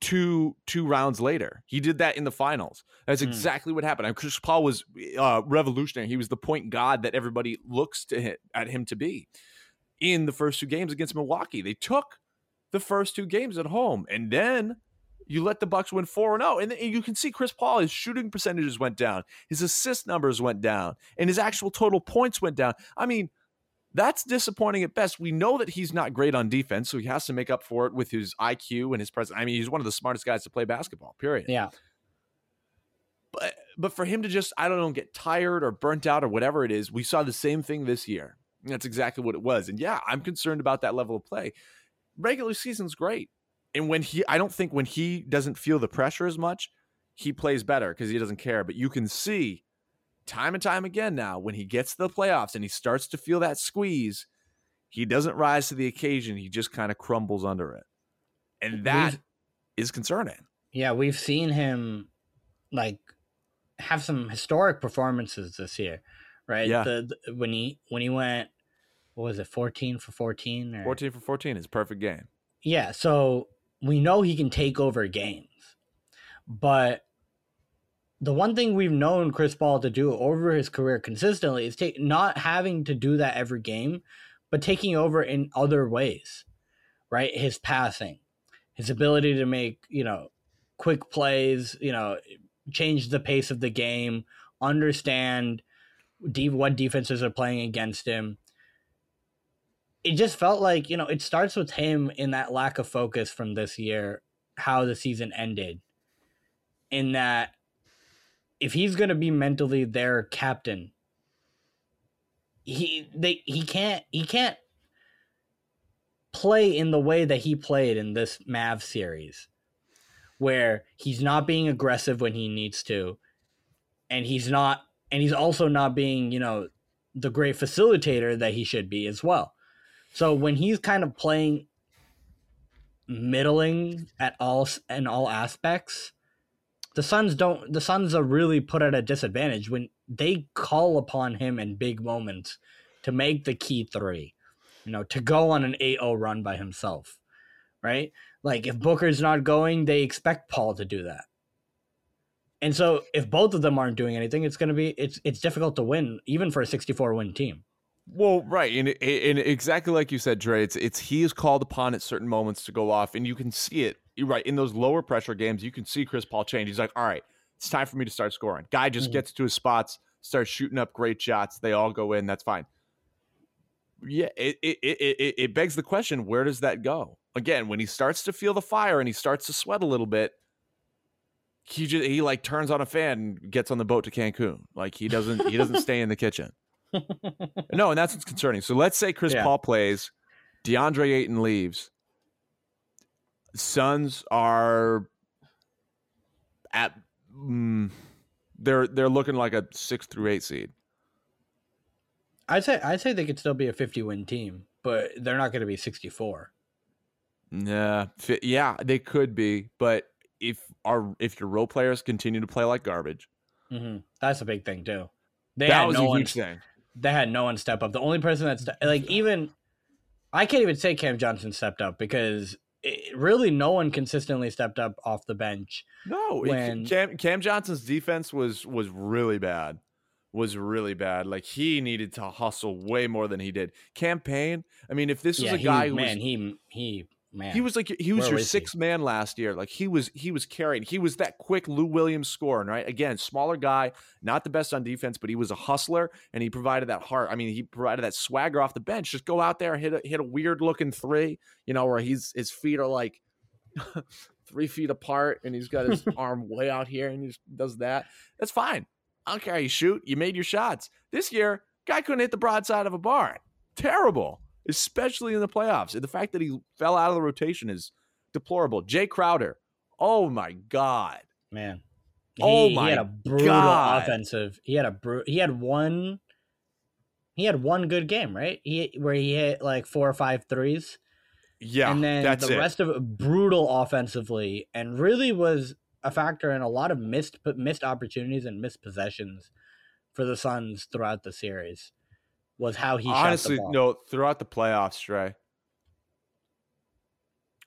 two two rounds later. He did that in the finals. That's Hmm. exactly what happened. And Chris Paul was uh, revolutionary. He was the point god that everybody looks to hit, at him to be. In the first two games against Milwaukee, they took the first two games at home, and then you let the Bucks win four and oh, zero, and you can see Chris Paul. His shooting percentages went down, his assist numbers went down, and his actual total points went down. I mean, that's disappointing at best. We know that he's not great on defense, so he has to make up for it with his IQ and his presence. I mean, he's one of the smartest guys to play basketball. Period. yeah, But but for him to just I don't know get tired or burnt out or whatever it is, we saw the same thing this year. That's exactly what it was. And yeah, I'm concerned about that level of play. Regular season's great. And when he I don't think when he doesn't feel the pressure as much, he plays better because he doesn't care. But you can see time and time again now when he gets to the playoffs and he starts to feel that squeeze, he doesn't rise to the occasion. He just kind of crumbles under it. And that We've- is concerning. yeah, we've seen him like have some historic performances this year, right? Yeah. The, the when he when he went, what was it, fourteen for fourteen? Or, 14 for 14 is perfect game. Yeah, so we know he can take over games, but the one thing we've known Chris Paul to do over his career consistently is take not having to do that every game, but taking over in other ways, right? His passing, his ability to make, you know, quick plays, you know, change the pace of the game, understand de- what defenses are playing against him. It just felt like, you know, it starts with him in that lack of focus from this year, how the season ended. In that if he's going to be mentally their captain, he they he can't he can't play in the way that he played in this Mav series where he's not being aggressive when he needs to and he's not and he's also not being, you know, the great facilitator that he should be as well. So when he's kind of playing middling at all in all aspects, the Suns don't the Suns are really put at a disadvantage when they call upon him in big moments to make the key three. You know, to go on an 8-0 run by himself. Right? Like if Booker's not going, they expect Paul to do that. And so if both of them aren't doing anything, it's going to be it's it's difficult to win even for a 64 win team. Well, right, and, and exactly like you said, Dre, it's it's he is called upon at certain moments to go off, and you can see it. Right in those lower pressure games. You can see Chris Paul change. He's like, "All right, it's time for me to start scoring." Guy just mm-hmm. gets to his spots, starts shooting up great shots. They all go in. That's fine. Yeah, it it it it begs the question: Where does that go? Again, when he starts to feel the fire and he starts to sweat a little bit, he just he like turns on a fan and gets on the boat to Cancun. Like he doesn't he doesn't stay in the kitchen. No, and that's what's concerning. So let's say Chris yeah. Paul plays, DeAndre Ayton leaves. Suns are at mm, they're they're looking like a six through eight seed. I'd say I'd say they could still be a fifty win team, but they're not going to be sixty four. Yeah, yeah, they could be, but if our if your role players continue to play like garbage, mm-hmm. that's a big thing too. They that was no a huge thing they had no one step up. The only person that's like even I can't even say Cam Johnson stepped up because it, really no one consistently stepped up off the bench. No, when Cam, Cam Johnson's defense was was really bad. Was really bad. Like he needed to hustle way more than he did. Cam Payne. I mean, if this was a guy he, who man, was, he he Man. He was like he was Where your sixth he? man last year. Like he was he was carrying. He was that quick Lou Williams scoring, right? Again, smaller guy, not the best on defense, but he was a hustler and he provided that heart. I mean, he provided that swagger off the bench. Just go out there, hit a hit a weird looking three, you know, where he's his feet are like three feet apart and he's got his arm way out here and he just does that. That's fine. I don't care how you shoot. You made your shots. This year, guy couldn't hit the broadside of a barn. Terrible especially in the playoffs. And the fact that he fell out of the rotation is deplorable. Jay Crowder, oh my god, man. Oh he, oh my he had a brutal god. offensive. He had a bru- he had one he had one good game, right? He where he hit like four or five threes. Yeah, and then the it. rest of it brutal offensively, and really was a factor in a lot of missed missed opportunities and missed possessions for the Suns throughout the series was how he honestly no throughout the playoffs, Trey.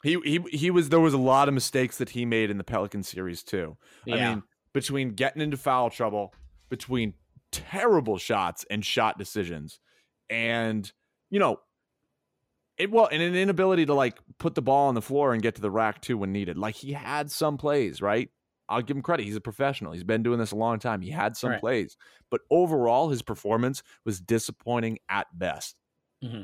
He he he was there was a lot of mistakes that he made in the Pelican series too. Yeah. I mean, between getting into foul trouble, between terrible shots and shot decisions, and you know, it well, and an inability to like put the ball on the floor and get to the rack too when needed. Like he had some plays, right? I'll give him credit. He's a professional. He's been doing this a long time. He had some right. plays, but overall, his performance was disappointing at best. Mm-hmm.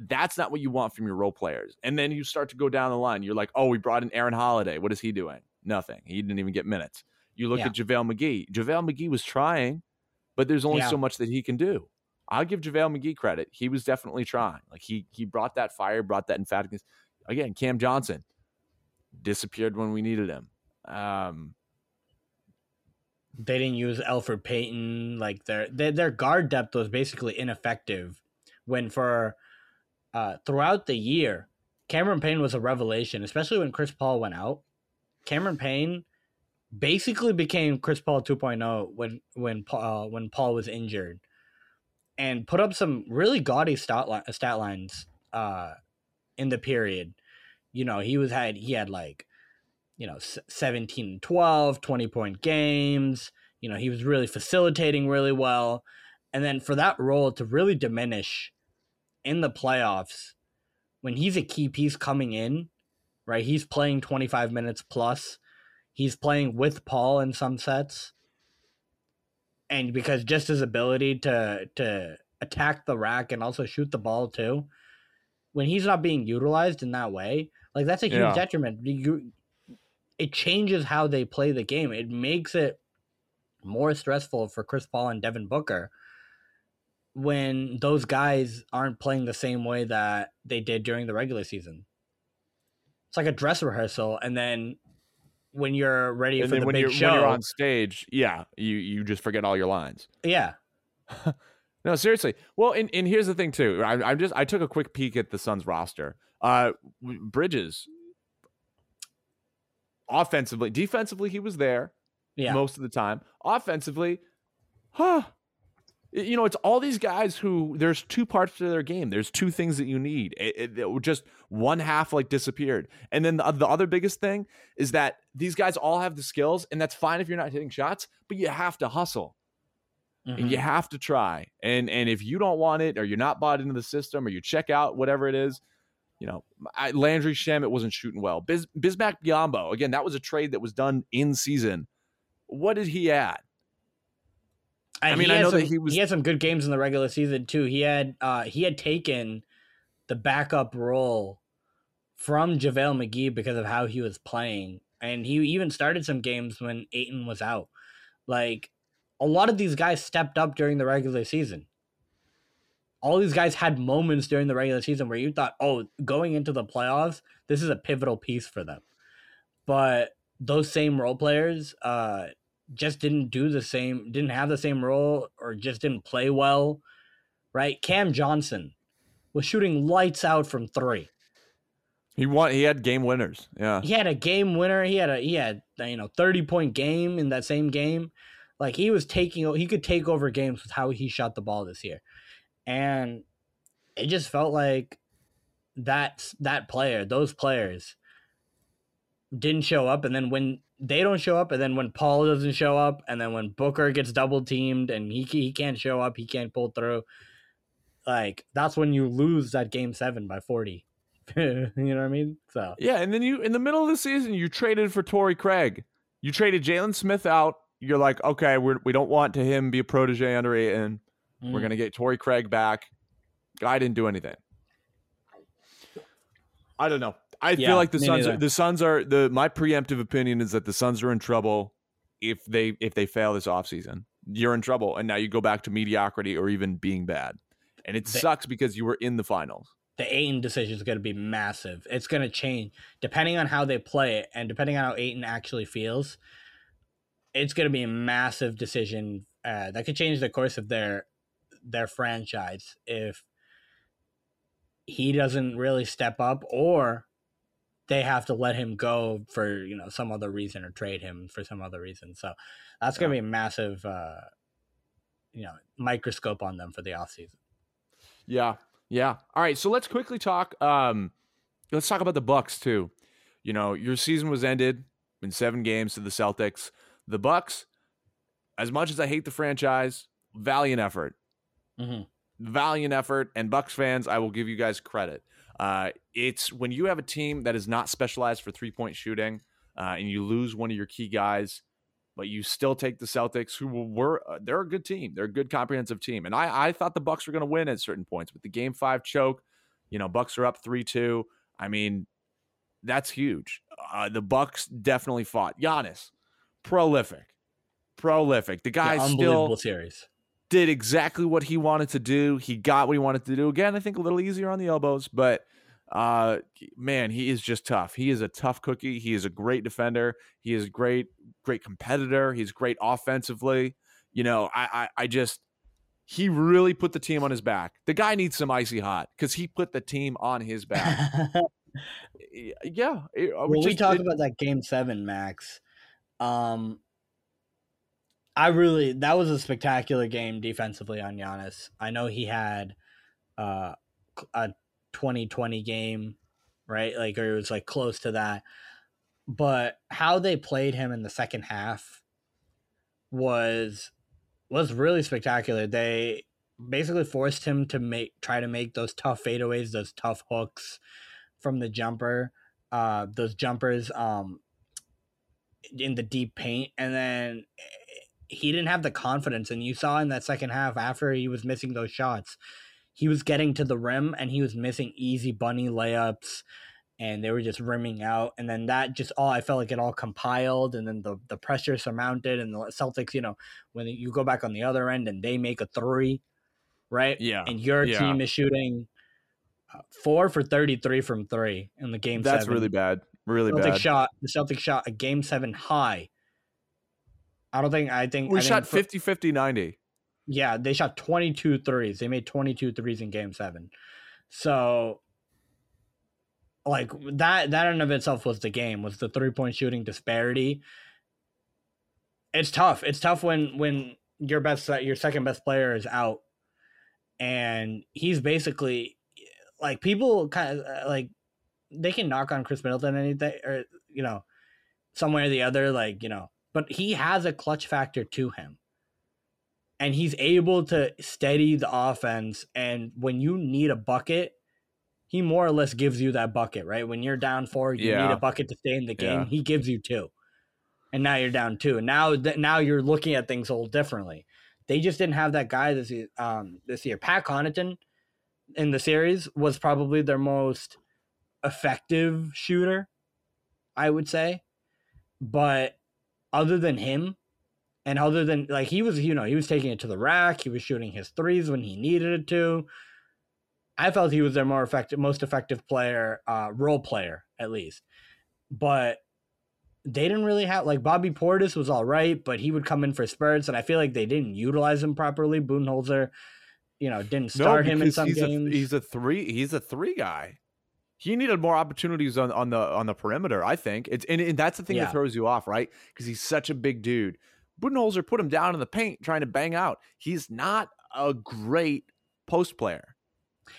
That's not what you want from your role players. And then you start to go down the line. You're like, oh, we brought in Aaron Holiday. What is he doing? Nothing. He didn't even get minutes. You look yeah. at JaVale McGee. JaVale McGee was trying, but there's only yeah. so much that he can do. I'll give JaVale McGee credit. He was definitely trying. Like he he brought that fire, brought that emphaticness. Again, Cam Johnson disappeared when we needed him. Um, they didn't use Elfrid Payton. Like their, their their guard depth was basically ineffective. When for uh, throughout the year, Cameron Payne was a revelation, especially when Chris Paul went out. Cameron Payne basically became Chris Paul 2.0 when when Paul uh, when Paul was injured, and put up some really gaudy stat, li- stat lines uh, in the period. You know, he was had he had like you know, 17 and 12, 20 point games. You know, he was really facilitating really well. And then for that role to really diminish in the playoffs, when he's a key piece coming in, right? He's playing 25 minutes plus. He's playing with Paul in some sets. And because just his ability to to attack the rack and also shoot the ball too, when he's not being utilized in that way, like that's a huge Yeah. detriment. You, it changes how they play the game. It makes it more stressful for Chris Paul and Devin Booker when those guys aren't playing the same way that they did during the regular season. It's like a dress rehearsal, and then when you're ready And for the when big you're show, when you're on stage, yeah, you you just forget all your lines. yeah, No, seriously. Well, and, and here's the thing too. I, I'm just I took a quick peek at the Suns roster. Uh, Bridges, offensively, defensively, he was there yeah, most of the time. Offensively, huh? You know, it's all these guys who there's two parts to their game. There's two things that you need. It, it- it just one half like disappeared, and then the, the other biggest thing is that these guys all have the skills, and that's fine if you're not hitting shots, but you have to hustle Mhm. and you have to try. And and if you don't want it, or you're not bought into the system, or you check out whatever it is, you know, I, Landry Shamet wasn't shooting well. Biz, Bismack Biyombo, again, that was a trade that was done in season. What did he add? I mean, I know that he was- had some good games in the regular season too. He had uh he had taken the backup role from JaVale McGee because of how he was playing. And he even started some games when Ayton was out. Like a lot of these guys stepped up during the regular season. All these guys had moments during the regular season where you thought, oh, going into the playoffs, this is a pivotal piece for them. But those same role players, uh, just didn't do the same, didn't have the same role, or just didn't play well, right? Cam Johnson was shooting lights out from three. He won. He had game winners. Yeah. He had a game winner. He had a he had you know thirty point game in that same game. Like he was taking, he could take over games with how he shot the ball this year, and it just felt like that that player, those players, didn't show up, and then when they don't show up, and then when Paul doesn't show up, and then when Booker gets double teamed and he he can't show up, he can't pull through. Like that's when you lose that game seven by forty. you know what I mean? So Yeah, and then you in the middle of the season, you traded for Torrey Craig. You traded Jalen Smith out. You're like, okay, we're, we don't want to him be a protege under Ayton. We're mm. gonna get Torrey Craig back. Guy didn't do anything. I don't know. I Yeah, feel like the Suns. Are, the Suns are the. My preemptive opinion is that the Suns are in trouble if they if they fail this offseason. You're in trouble, and now you go back to mediocrity or even being bad, and it They- sucks because you were in the finals. the Ayton decision is going to be massive. It's going to change depending on how they play it and depending on how Ayton actually feels. It's going to be a massive decision uh, that could change the course of their their franchise if he doesn't really step up or they have to let him go for you know some other reason or trade him for some other reason. So that's going to be a massive uh, you know microscope on them for the offseason. Yeah. Yeah. All right. So let's quickly talk. Um, let's talk about the Bucks too. You know, your season was ended in seven games to the Celtics. The Bucks, as much as I hate the franchise, valiant effort, Mm-hmm. valiant effort. And Bucks fans, I will give you guys credit. Uh, it's when you have a team that is not specialized for three point shooting, uh, and you lose one of your key guys, but you still take the Celtics, who were uh, they're a good team, they're a good comprehensive team, and I I thought the Bucks were going to win at certain points, but the Game Five choke, you know, Bucks are up three two. I mean, that's huge. Uh, the Bucks definitely fought. Giannis, prolific, prolific. The guy Yeah, still unbelievable series. Did exactly what he wanted to do. He got what he wanted to do. Again, I think a little easier on the elbows, but uh man, he is just tough. He is a tough cookie. He is a great defender. He is great, great competitor. He's great offensively. You know, I I, I just he really put the team on his back. The guy needs some icy hot because he put the team on his back. yeah. it- uh, when we just- talk about that game seven, Max, um, I really that was a spectacular game defensively on Giannis. I know he had uh, a 2020 game, right? Like, or it was like close to that. but how they played him in the second half was was really spectacular. They basically forced him to make try to make those tough fadeaways, those tough hooks from the jumper, uh, those jumpers um, in the deep paint, and then he didn't have the confidence. And you saw in that second half after he was missing those shots, he was getting to the rim and he was missing easy bunny layups and they were just rimming out. And then that just all I felt like it all compiled, and then the the pressure surmounted, and the Celtics, you know, when you go back on the other end and they make a three, right? Yeah, and your yeah. team is shooting uh, four for thirty three from three in the game. That's seven. really bad. Really Celtics bad. shot the Celtics shot a game seven high. I don't think I think We I shot think 50 50 90. yeah, they shot 22 threes. They made 22 threes in game 7. So like that that in of itself was the game was the three-point shooting disparity. It's tough. It's tough when when your best your second best player is out and he's basically like people kind of like they can knock on Khris Middleton anything or you know some way or the other like you know but he has a clutch factor to him. And he's able to steady the offense and when you need a bucket he more or less gives you that bucket right? When you're down four you Yeah. need a bucket to stay in the game Yeah. he gives you two. And now you're down two and now th- now you're looking at things a little differently. They just didn't have that guy this year um this year. Pat connaughton in the series was probably their most effective shooter i would say. But other than him and other than like he was you know he was taking it to the rack he was shooting his threes when he needed it to i felt he was their more effective most effective player uh role player at least but they didn't really have like bobby portis was all right but he would come in for spurts and i feel like they didn't utilize him properly Budenholzer, you know didn't start him in some he's games A, he's a three. He's a three guy. He needed more opportunities on, on the on the perimeter. I think it's and, and that's the thing Yeah. that throws you off, right? Because he's such a big dude. Budenholzer put him down in the paint trying to bang out. He's not a great post player.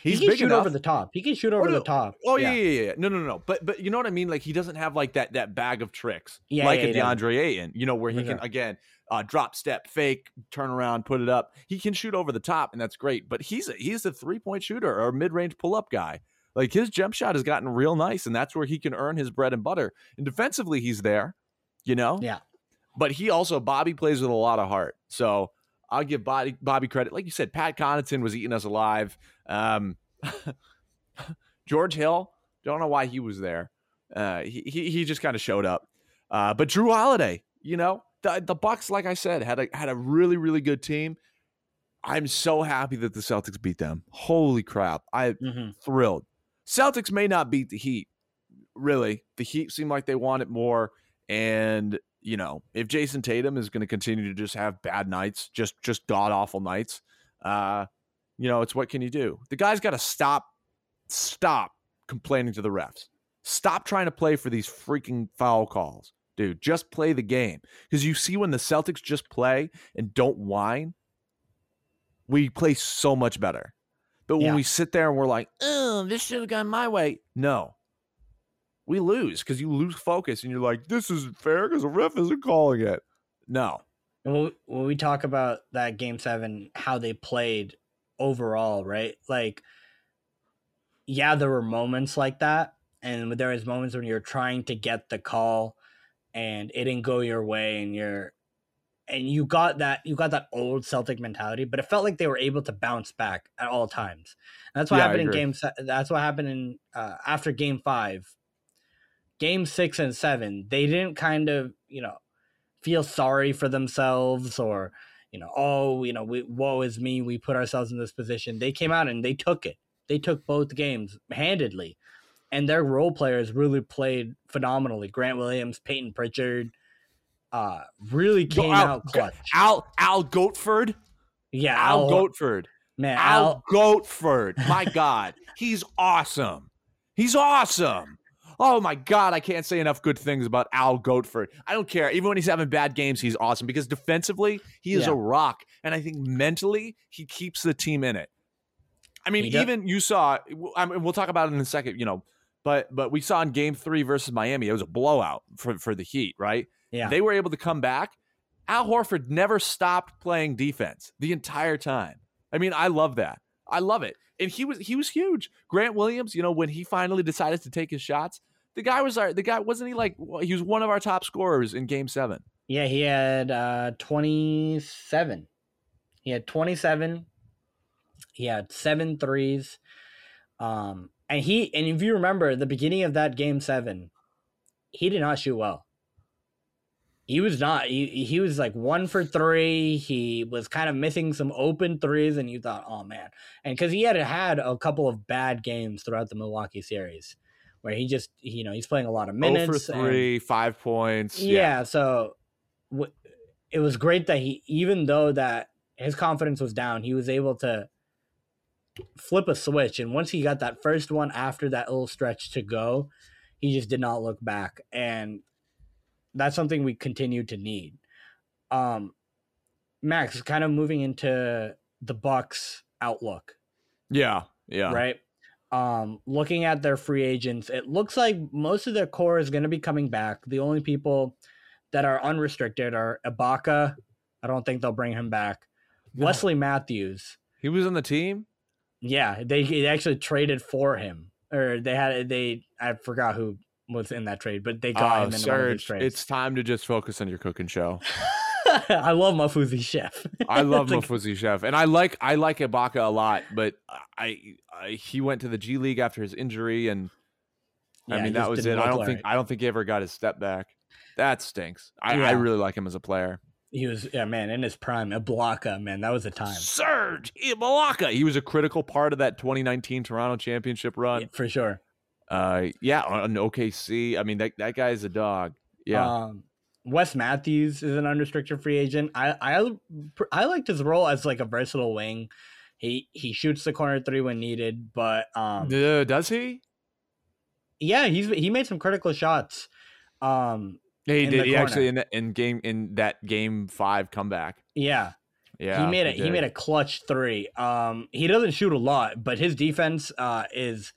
He's he can big shoot enough. over the top he can shoot over no. the top Oh yeah. yeah, yeah, yeah. No, no, no. But but you know what I mean? Like he doesn't have like that that bag of tricks Yeah, like yeah, a. DeAndre Ayton. You know where he can again uh, drop step, fake, turn around, put it up. He can shoot over the top, and that's great. But he's a, he's a three point shooter or mid range pull up guy. Like his jump shot has gotten real nice, and that's where he can earn his bread and butter. And defensively, he's there. You know. yeah But he also Bobby plays with a lot of heart. So I'll give Bobby Bobby credit. Like you said, Pat Connaughton was eating us alive. Um, George Hill, don't know why he was there. Uh, he he, he just kind of showed up. Uh, but Jrue Holiday, you know, the the Bucks, like I said, had a had a really really good team. I'm so happy that the Celtics beat them. Holy crap! I hmm thrilled. Celtics may not beat the Heat. Really, the Heat seem like they want it more. And you know, if Jayson Tatum is going to continue to just have bad nights, just just god awful nights, uh, you know, it's what can you do? The guy's got to stop, stop complaining to the refs. Stop trying to play for these freaking foul calls, dude. Just play the game because you see when the Celtics just play and don't whine, we play so much better. But when Yeah. we sit there and we're like, oh, this should have gone my way. No. We lose because you lose focus and you're like, this isn't fair because the ref isn't calling it. No. And when we, when we talk about that game seven, how they played overall, right? Like, yeah, there were moments like that, and there was moments when you're trying to get the call, and it didn't go your way, and you're, and you got that you got that old Celtic mentality, but it felt like they were able to bounce back at all times. And that's what Yeah, happened in game. That's what happened in uh, after game five. Game six and seven, they didn't kind of you know feel sorry for themselves or you know oh you know we, woe is me we put ourselves in this position they came out and they took it they took both games handedly and their role players really played phenomenally grant williams peyton pritchard uh really Go came out- out clutch Al Al Goatford. yeah Al al, Goatford. man Al al, Goatford. My God. He's awesome. He's awesome. Oh my God. I can't say enough good things about Al Goatford. I don't care. Even when he's having bad games, he's awesome because defensively, he is Yeah. a rock. And I think mentally, he keeps the team in it. I mean, even you saw, I mean, we'll talk about it in a second, you know, But but we saw in game three versus Miami, it was a blowout for, for the Heat, right? Yeah. They were able to come back. Al Horford never stopped playing defense the entire time. I mean, I love that. I love it. And he was he was huge. Grant Williams, you know, when he finally decided to take his shots, the guy was our the guy wasn't he like he was one of our top scorers in game 7. Yeah, he had uh 27. He had 27. He had seven threes. Um and he and if you remember the beginning of that game 7, he did not shoot well. He was not he, he was like 1 for 3. He was kind of missing some open threes and you thought, "Oh man." And cuz he had had a couple of bad games throughout the Milwaukee series where he just you know, he's playing a lot of oh minutes 0 for and- 3, 5 points. yeah, so w- it was great that he even though that his confidence was down he was able to flip a switch and once he got that first one after that little stretch to go he just did not look back and that's something we continue to need um max is kind of moving into the bucks outlook Yeah. Yeah. right? Um, looking at their free agents, it looks like most of their core is going to be coming back. The only people that are unrestricted are Ibaka. I don't think they'll bring him back. No. Wesley Matthews. He was on the team? Yeah, they, they actually traded for him, or they had they. I forgot who was in that trade, but they got Oh, him in one of it's time to just focus on your cooking show. I love Mafuzi Chef. I love Mafuzi Chef, and I like I like Ibaka a lot, but I, I he went to the G League after his injury, and Yeah, I mean that was it. I don't think. I don't think he ever got his step back. That stinks. I, I really like him as a player. he was yeah man in his prime. Ibaka man, that was a time Serge Ibaka. He was a critical part of that 2019 Toronto championship run. Yeah, for sure. Uh, yeah, on OKC. I mean that that guy is a dog. Yeah, Um, Wes Matthews is an unrestricted free agent. I I I liked his role as like a versatile wing. He he shoots the corner three when needed, but um, Uh, does he? yeah, he's he made some critical shots. Um, Yeah, he did. He actually in that in game in that game five comeback. yeah, Yeah, he made a he did. made a clutch three. Um, he doesn't shoot a lot, but his defense uh is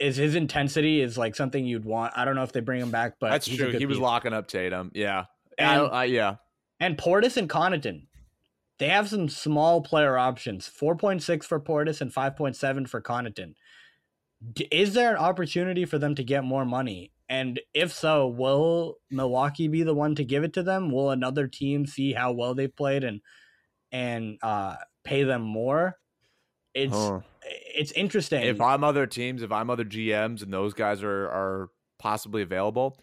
is his intensity is like something you'd want. I don't know if they bring him back, but That's true. He was piece. locking up Tatum. Yeah. And- I, I, yeah. and Portis and Connaughton. They have some small player options: four point six for Portis and five point seven for Connaughton. D- Is there an opportunity for them to get more money? And if so, will Milwaukee be the one to give it to them? Will another team see how well they played and and uh, pay them more? It's Huh. It's interesting. If I'm other teams, if I'm other GMs and those guys are are possibly available,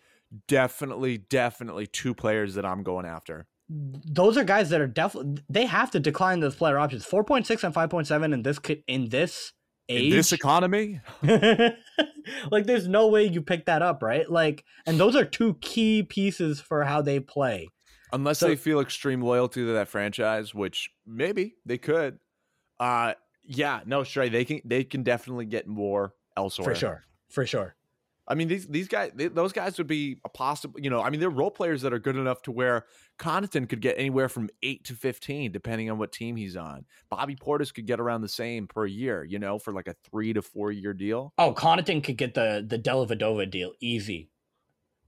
definitely, definitely two players that I'm going after. those are guys that are definitely they have to decline those player options. Four point six and five point seven in this in this age. In this economy, like there's no way you pick that up, right? Like and those are two key pieces for how they play. unless So- they feel extreme loyalty to that franchise, which maybe they could. Uh yeah, no, sure, they can they can definitely get more elsewhere. For sure. For sure. I mean, these these guys, they, those guys would be a possible. You know, I mean, they're role players that are good enough to where Connaughton could get anywhere from eight to fifteen, depending on what team he's on. Bobby Portis could get around the same per year. You know, for like a three to four year deal. Oh, Connaughton could get the the Dellavedova deal easy.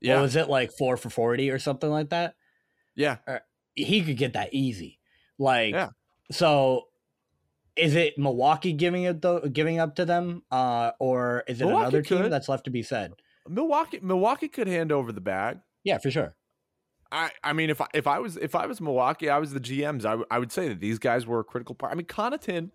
Yeah, What was it like four for forty or something like that? yeah. Uh, he could get that easy. Like Yeah. so is it Milwaukee giving it though giving up to them? Uh or is it Milwaukee another team could. that's left to be said? Milwaukee, Milwaukee could hand over the bag. Yeah, for sure. I, I mean, if I, if I was if I was Milwaukee, I was the GMs. I, w- I would say that these guys were a critical part. I mean, Connaughton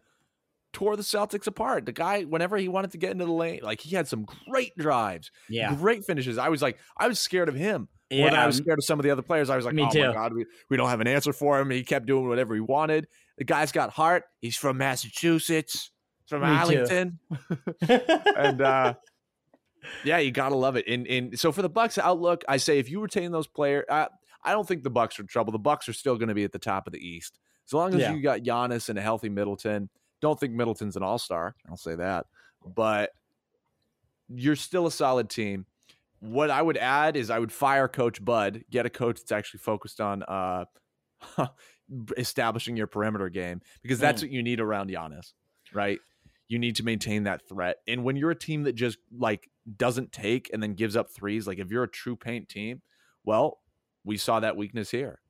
tore the Celtics apart. The guy, whenever he wanted to get into the lane, like he had some great drives, Yeah. great finishes. I was like, I was scared of him than I was scared of some of the other players. I was like, Me oh too. my god, we, we don't have an answer for him. He kept doing whatever he wanted. The guy's got heart. He's from Massachusetts, from Me. Arlington, and uh, yeah, you gotta love it. And and so for the Bucks outlook, I say if you retain those players, uh, I don't think the Bucks are in trouble. The Bucks are still going to be at the top of the East as long as Yeah. you got Giannis and a healthy Middleton. Don't think Middleton's an All Star. I'll say that, but you're still a solid team. What I would add is I would fire Coach Bud, get a coach that's actually focused on uh, establishing your perimeter game because that's Mm. what you need around Giannis, right? You need to maintain that threat. And when you're a team that just like doesn't take and then gives up threes, like if you're a true paint team, well, we saw that weakness here.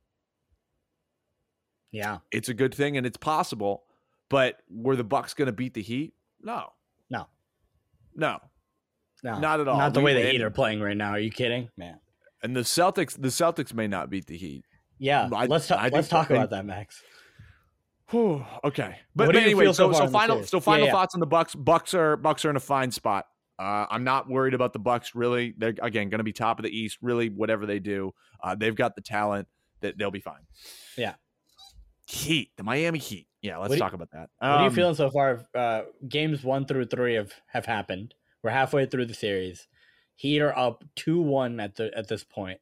Yeah. It's a good thing and it's possible, but were the Bucks going to beat the Heat? No. No. No. No. Not at all. Not the We- way the Heat are playing right now. Are you kidding? Man. And the Celtics, the Celtics may not beat the Heat. Yeah. I- let's I talk let's talk about that, Max. Whew, okay, but, but anyway, so so so final so final yeah. thoughts on the Bucks. Bucks are Bucks are in a fine spot. Uh, I'm not worried about the Bucks. Really, they're again going to be top of the East. Really, whatever they do, uh, they've got the talent that they'll be fine. Yeah. Heat, the Miami Heat. Yeah, let's you- talk about that. What are you Um, feeling so far? Uh, games one through three have, have happened. We're halfway through the series. Heat are up two one at the at this point.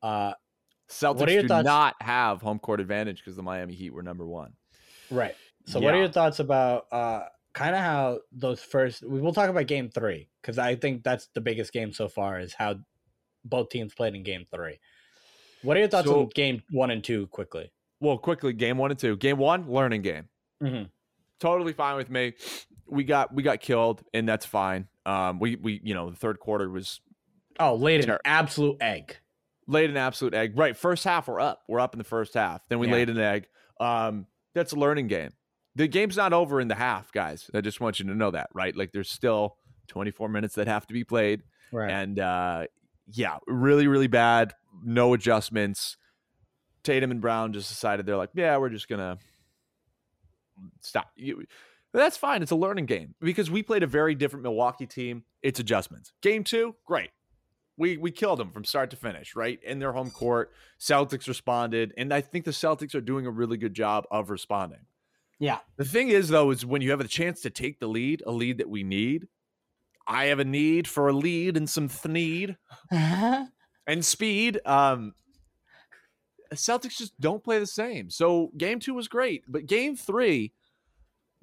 Uh, Celtics do thoughts- not have home court advantage because the Miami Heat were number one. right. So, what are your thoughts about uh, kind of how those first? We will talk about game three because I think that's the biggest game so far. Is how both teams played in game three. What are your thoughts So- on game one and two? Quickly. Well, quickly, game one and two. Game one, learning game. Mm-hmm. totally fine with me. We got we got killed, and that's fine. Um, we we you know the third quarter was Oh, laid an absolute egg. Laid an absolute egg. Right, first half we're up. We're up in the first half. Then we Yeah. laid an egg. Um, that's a learning game. The game's not over in the half, guys. I just want you to know that, right? Like there's still 24 minutes that have to be played, Right. and uh, yeah, really really bad. No adjustments. Tatum and Brown just decided they're like, yeah, we're just gonna stop. You, that's fine. It's a learning game because we played a very different Milwaukee team. It's adjustments. Game two, great. We we killed them from start to finish, right? In their home court. Celtics responded, and I think the Celtics are doing a really good job of responding. yeah. The thing is, though, is when you have a chance to take the lead, a lead that we need. I have a need for a lead and some need and speed. Um, Celtics just don't play the same. So game two was great, but game three,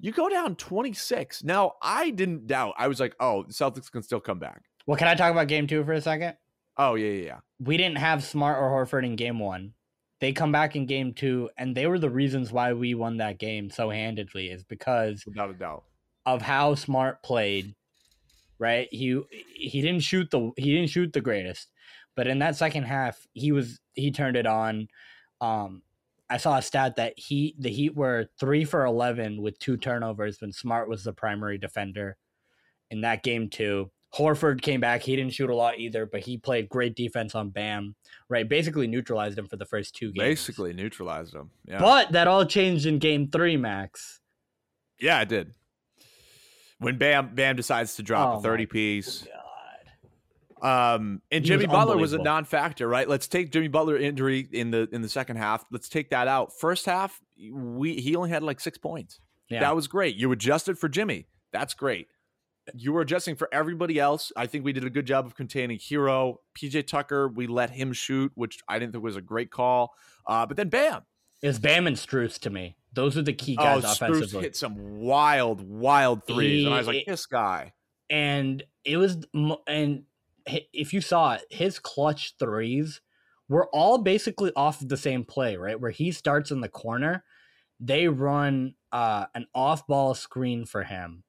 you go down 26. Now, I didn't doubt. I was like, oh, the Celtics can still come back. Well, can I talk about game two for a second? Oh, yeah, yeah, yeah. we didn't have Smart or Horford in game one. They come back in game two, and they were the reasons why we won that game so handedly, is because Without a doubt. of how Smart played. Right? He he didn't shoot the he didn't shoot the greatest, but in that second half, he was he turned it on. Um, I saw a stat that he the Heat were three for eleven with two turnovers when Smart was the primary defender in that game too. Horford came back. He didn't shoot a lot either, but he played great defense on Bam. Right, basically neutralized him for the first two games. Basically neutralized him. Yeah. but that all changed in game three, Max. yeah, it did. When Bam Bam decides to drop Oh a 30 piece. God. Um, and He was Jimmy Butler was a non-factor, right? Let's take Jimmy Butler injury in the in the second half. Let's take that out. First half, we he only had like six points. Yeah. That was great. You adjusted for Jimmy. That's great. You were adjusting for everybody else. I think we did a good job of containing Herro, PJ Tucker. We let him shoot, which I didn't think was a great call. Uh, but then, bam! It's Bam and Strus to me. Those are the key Oh, guys Strus offensively. hit some wild, wild threes, and I was He- like, this guy. and it was and if you saw it his clutch threes were all basically off the same play right where he starts in the corner they run uh an off ball screen for him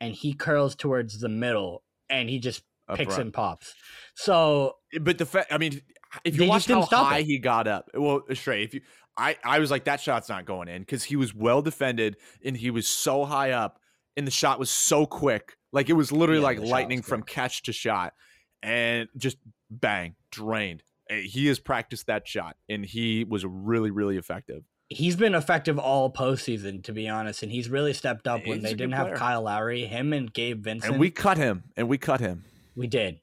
and he curls towards the middle and he just picks and pops so But the fact, I mean, if you watch how stop high it. he got up, well, straight. If you, I, I was like, that shot's not going in because he was well defended and he was so high up, and the shot was so quick, like it was literally Yeah, like lightning from catch to shot, and just bang, drained. Eh, He has practiced that shot, and he was really, really effective. He's been effective all postseason to be honest and he's really stepped up when He's they didn't have kyle lowry him and gabe vincent And we cut him, and we cut him. We did.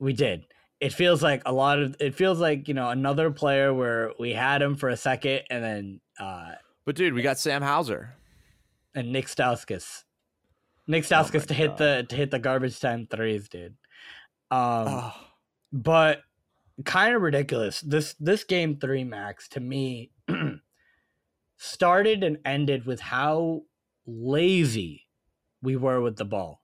We did. It feels like a lot of it feels like, you know, another player where we had him for a second and then uh But dude, we got Sam Hauser. and Nick Stauskas. Nick Oh Stauskas my to hit God. the to hit the garbage time threes, dude. Um Oh, but kind of ridiculous. This this game 3 max to me started and ended with how lazy we were with the ball.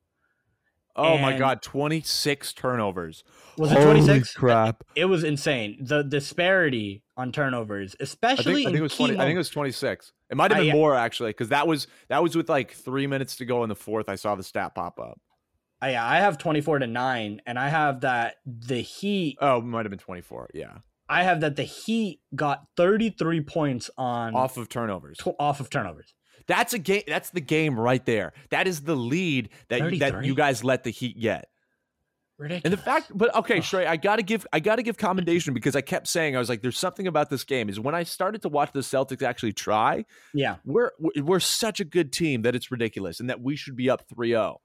Oh my god, 26 turnovers. Was it 26? crap. It was insane. The disparity on turnovers, I especially think, I think in it was 20 I think it was 26. It might have I- been more actually cuz that was that was with like 3 minutes to go in the fourth. I saw the stat pop up. I, I have 24 to 9 and I have that the Heat Oh, might have been 24. Yeah. I have that the Heat got 33 points on Off of turnovers. off of turnovers. That's a game that's the game right there. That is the lead that you, that you guys let the Heat get. Ridiculous. And the fact, but okay. Shrey, I gotta give, I gotta give commendation because I kept saying, I was like, there's something about this game. Is when I started to watch the Celtics actually try, yeah, we're we're such a good team that it's ridiculous, and that we should be up 3-0.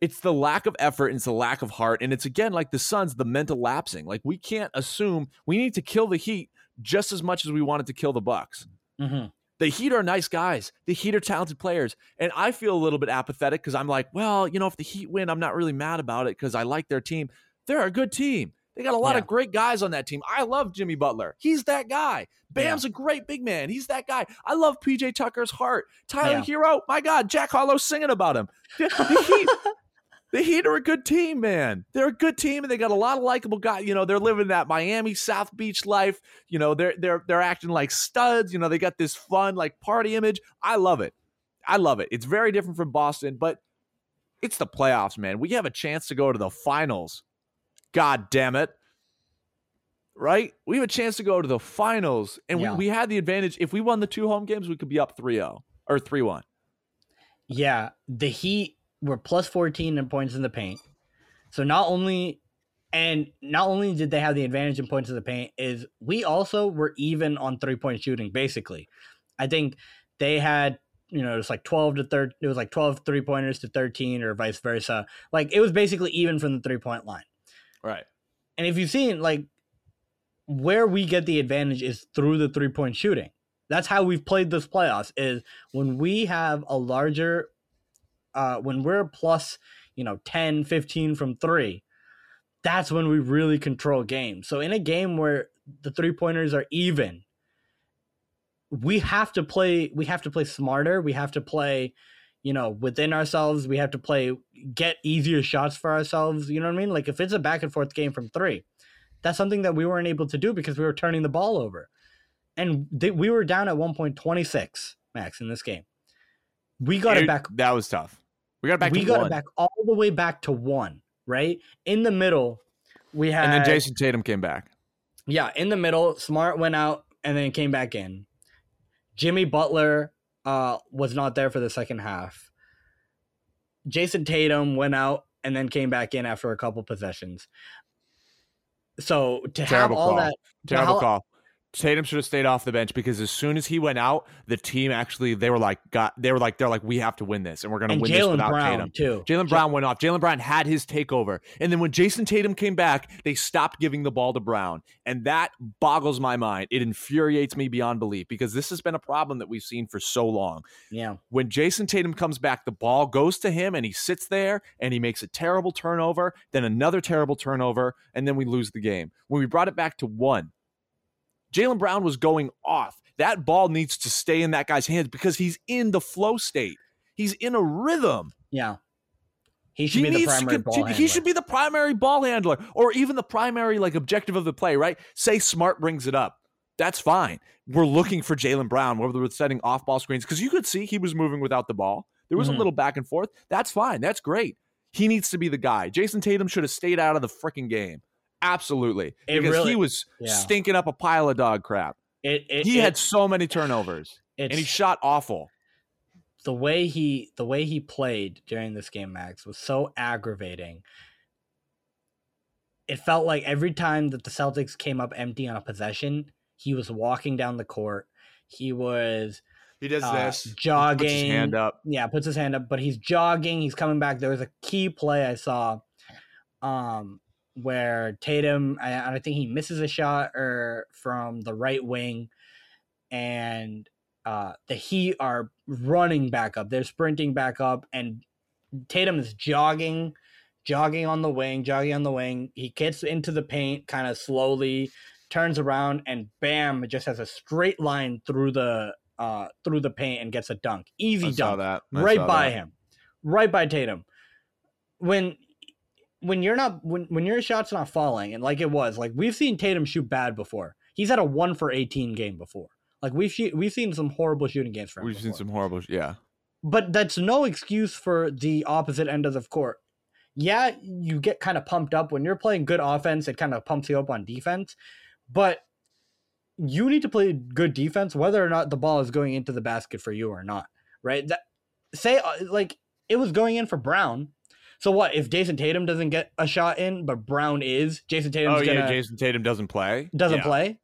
It's the lack of effort, and it's the lack of heart, and it's again like the Suns, the mental lapsing. Like we can't assume we need to kill the Heat just as much as we wanted to kill the Bucks. hmm The Heat are nice guys. The Heat are talented players. And I feel a little bit apathetic because I'm like, well, you know, if the Heat win, I'm not really mad about it because I like their team. They're a good team. They got a lot Yeah. of great guys on that team. I love Jimmy Butler. He's that guy. Bam's a great big man. He's that guy. I love PJ Tucker's heart. Tyler Yeah. Herro, my God, Jack Harlow singing about him. The, the Heat, the Heat are a good team, man. They're a good team, and they got a lot of likable guys. You know, they're living that Miami South Beach life. You know, they're they're they're acting like studs. You know, they got this fun like party image. I love it. I love it. It's very different from Boston, but it's the playoffs, man. We have a chance to go to the finals. God damn it. Right? We have a chance to go to the finals, and Yeah. we, we had the advantage. If we won the two home games, we could be up 3 0 or 3 1. yeah. The Heat were plus 14 in points in the paint. So not only and not only did they have the advantage in points in the paint, is we also were even on three point shooting. Basically, I think they had you know it was like 12 to 13 it was like 12 three pointers to 13 or vice versa like it was basically even from the three point line Right. And if you've seen like where we get the advantage is through the three point shooting. That's how we've played this playoffs is when we have a larger uh when we're plus, you know, 10, 15 from 3. That's when we really control games. So in a game where the three pointers are even, we have to play we have to play smarter, we have to play you know, within ourselves, we have to play get easier shots for ourselves. You know what I mean? Like if it's a back and forth game from three, that's something that we weren't able to do because we were turning the ball over, and we were down at one point twenty six max in this game. We got it back. That was tough. We got it back we to got one. it back all the way back to one. Right in the middle, we had and then Jayson Tatum came back. yeah, in the middle, Smart went out and then came back in. Jimmy Butler uh, was not there for the second half. Jayson Tatum went out and then came back in after a couple possessions. So to Terrible have all call. that, Terrible call. Tatum should have stayed off the bench because as soon as he went out, the team actually they were like got they were like they're like we have to win this and we're gonna and win this Jaylen without Brown Tatum. too. Jaylen Brown went off. Jaylen Brown had his takeover. And then when Jayson Tatum came back, they stopped giving the ball to Brown. And that boggles my mind. It infuriates me beyond belief because this has been a problem that we've seen for so long. yeah, When Jayson Tatum comes back, the ball goes to him and he sits there and he makes a terrible turnover, then another terrible turnover, and then we lose the game. When we brought it back to one, Jaylen Brown was going off. That ball needs to stay in that guy's hands because he's in the flow state. He's in a rhythm. yeah. He should be the primary con- ball he handler. should be the primary ball handler or even the primary like objective of the play, right? Say Smart brings it up. That's fine. We're looking for Jaylen Brown, whether we're setting off ball screens, because you could see he was moving without the ball. There was Mhm. a little back and forth. That's fine. That's great. He needs to be the guy. Jayson Tatum should have stayed out of the freaking game. Absolutely. It because really- he was yeah. stinking up a pile of dog crap. It, it, he it- had so many turnovers. And he shot awful. the way he the way he played during this game max was so aggravating it felt like every time that the celtics came up empty on a possession he was walking down the court he was He does uh, this. jogging Puts his hand up. yeah puts his hand up but he's jogging he's coming back there was a key play i saw um where tatum i, I think he misses a shot or from the right wing and uh the heat are running back up. They're sprinting back up and tatum is jogging jogging on the wing jogging on the wing. He gets into the paint kind of slowly turns around and bam it just has a straight line through the uh through the paint and gets a dunk. Easy I dunk. right by that. him. Right by tatum. When when you're not when when your shot's not falling and like it was like we've seen Tatum shoot bad before. He's had a one for eighteen game before. Like we've we've seen some horrible shooting games from. We've before. seen some horrible. Yeah. but that's no excuse for the opposite end of the court. Yeah, you get kind of pumped up when you're playing good offense. It kind of pumps you up on defense, but you need to play good defense whether or not the ball is going into the basket for you or not. Right? That say uh, like it was going in for Brown. So what if Jayson Tatum doesn't get a shot in, but Brown is? Jayson Tatum's oh gonna yeah, Jayson Tatum doesn't play. doesn't Yeah. play.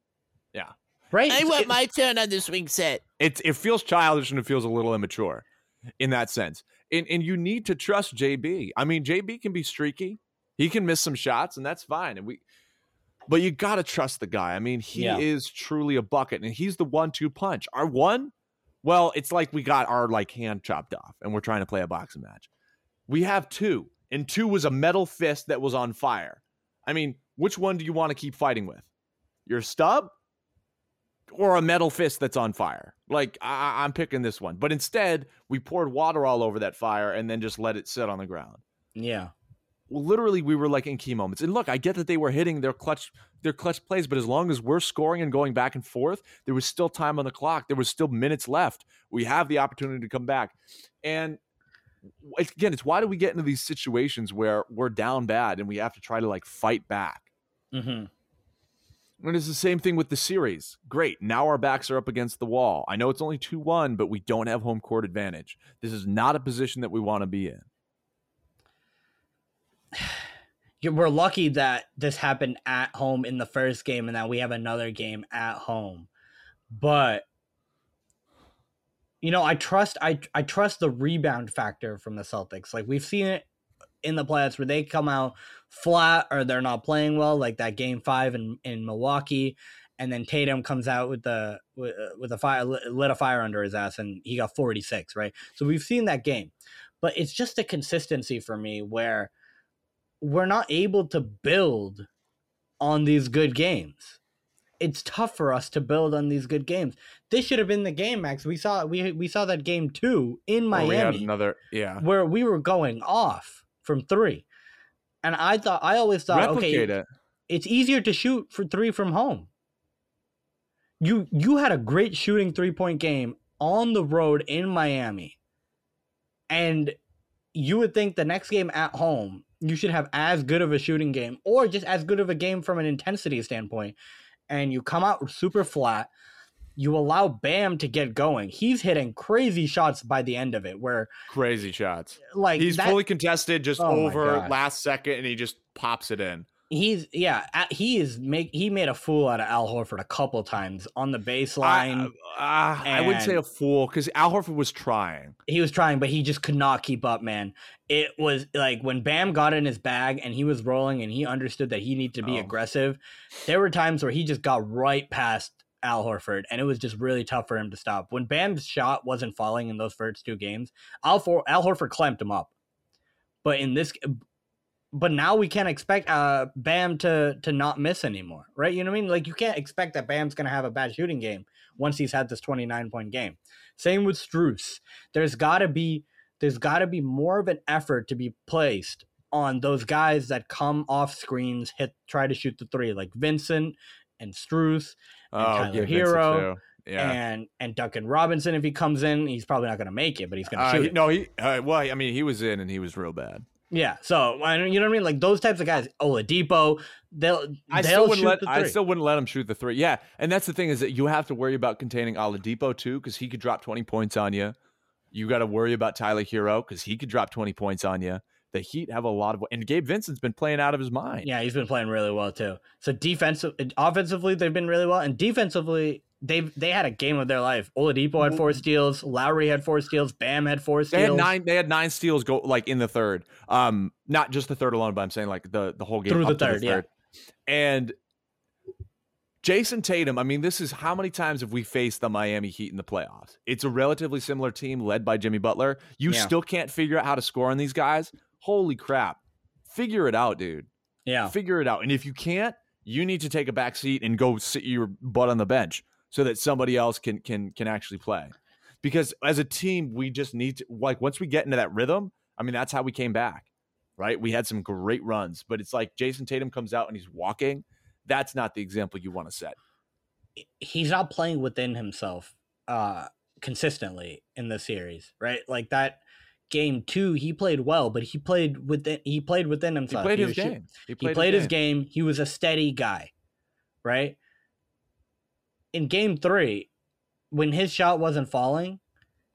Yeah. Right. I It's- want it- my turn on the swing set. It it feels childish and it feels a little immature in that sense. And and you need to trust JB. I mean, JB can be streaky. He can miss some shots, and that's fine. And we but you gotta trust the guy. I mean, he Yeah. is truly a bucket, and he's the one-two punch. Our one, well, it's like we got our like hand chopped off, and we're trying to play a boxing match. We have two, and two was a metal fist that was on fire. I mean, which one do you want to keep fighting with? Your stub or a metal fist that's on fire? Like I- I'm picking this one, but instead we poured water all over that fire and then just let it sit on the ground. yeah. Well, literally, we were like in key moments. And look, I get that they were hitting their clutch, their clutch plays, but as long as we're scoring and going back and forth, there was still time on the clock. There was still minutes left. We have the opportunity to come back. And again, it's why do we get into these situations where we're down bad and we have to try to like fight back? Mm-hmm. And it's the same thing with the series. Great. Now our backs are up against the wall. I know it's only 2 1, but we don't have home court advantage. This is not a position that we want to be in. We're lucky that this happened at home in the first game and that we have another game at home. But you know, I trust I I trust the rebound factor from the Celtics. Like we've seen it in the playoffs where they come out flat or they're not playing well, like that game 5 in in Milwaukee and then Tatum comes out with the with, uh, with a fire lit lit a fire under his ass and he got 46, right? So we've seen that game. But it's just a consistency for me where we're not able to build on these good games. It's tough for us to build on these good games. This should have been the game, Max. We saw we we saw that game two in Or we had Miami another, yeah. where we were going off from three, and I thought I always thought Replicate okay, it. it's easier to shoot for three from home. You you had a great shooting three point game on the road in Miami, and you would think the next game at home you should have as good of a shooting game or just as good of a game from an intensity standpoint. And you come out super flat. You allow Bam to get going. He's hitting crazy shots by the end of it, where Crazy shots. like He's that- fully contested, just Oh over last second, and he just pops it in. He's yeah, he is make he made a fool out of Al Horford a couple times on the baseline. uh, I wouldn't say a fool because Al Horford was trying. he was trying, but he just could not keep up, man. It was like when Bam got in his bag and he was rolling and he understood that he needed to be Oh. aggressive. There were times where he just got right past Al Horford, and it was just really tough for him to stop. When Bam's shot wasn't falling in those first two games, Al, For- Al Horford clamped him up. But in this, but now we can't expect uh, Bam to to not miss anymore, right? You know what I mean? Like you can't expect that Bam's gonna have a bad shooting game once he's had this twenty nine point game. Same with Strus. There's got to be there's got to be more of an effort to be placed on those guys that come off screens, hit try to shoot the three, like Vincent and Strus Oh, Tyler Herro. Yeah. and and Duncan Robinson. If he comes in, he's probably not going to make it, but he's going to Uh, shoot. he- no, he uh, well, I mean, he was in and he was real bad. Yeah, so I don't- you know what I mean? Like those types of guys, Oladipo, they'll I they'll still shoot wouldn't let I still wouldn't let him shoot the three. Yeah, and that's the thing is that you have to worry about containing Oladipo too because he could drop twenty points on you. You got to worry about Tyler Herro because he could drop twenty points on you. The Heat have a lot of and Gabe Vincent's been playing out of his mind. Yeah, he's been playing really well too. So defensive, offensively, they've been really well, and defensively, they've they had a game of their life. Oladipo had four steals, Lowry had four steals, Bam had four steals. They had steals. nine. They had nine steals go like in the third. Um, not just the third alone, but I'm saying like the the whole game Through the up to third, yeah. And Jayson Tatum. I mean, this is how many times have we faced the Miami Heat in the playoffs? It's a relatively similar team led by Jimmy Butler. You Yeah. still can't figure out how to score on these guys. Holy crap! Figure it out, dude. Yeah, Figure it out. And if you can't, you need to take a back seat and go sit your butt on the bench so that somebody else can can can actually play. Because as a team, we just need to like once we get into that rhythm. I mean, that's how we came back. right? We had some great runs, but it's like Jayson Tatum comes out and he's walking. That's not the example you want to set. he's not playing within himself uh consistently in the series, right? Like that game two, he played well, but he played within he played within himself. He played his was shoot- game. He played, his game. He was a steady guy, right? In game three, when his shot wasn't falling,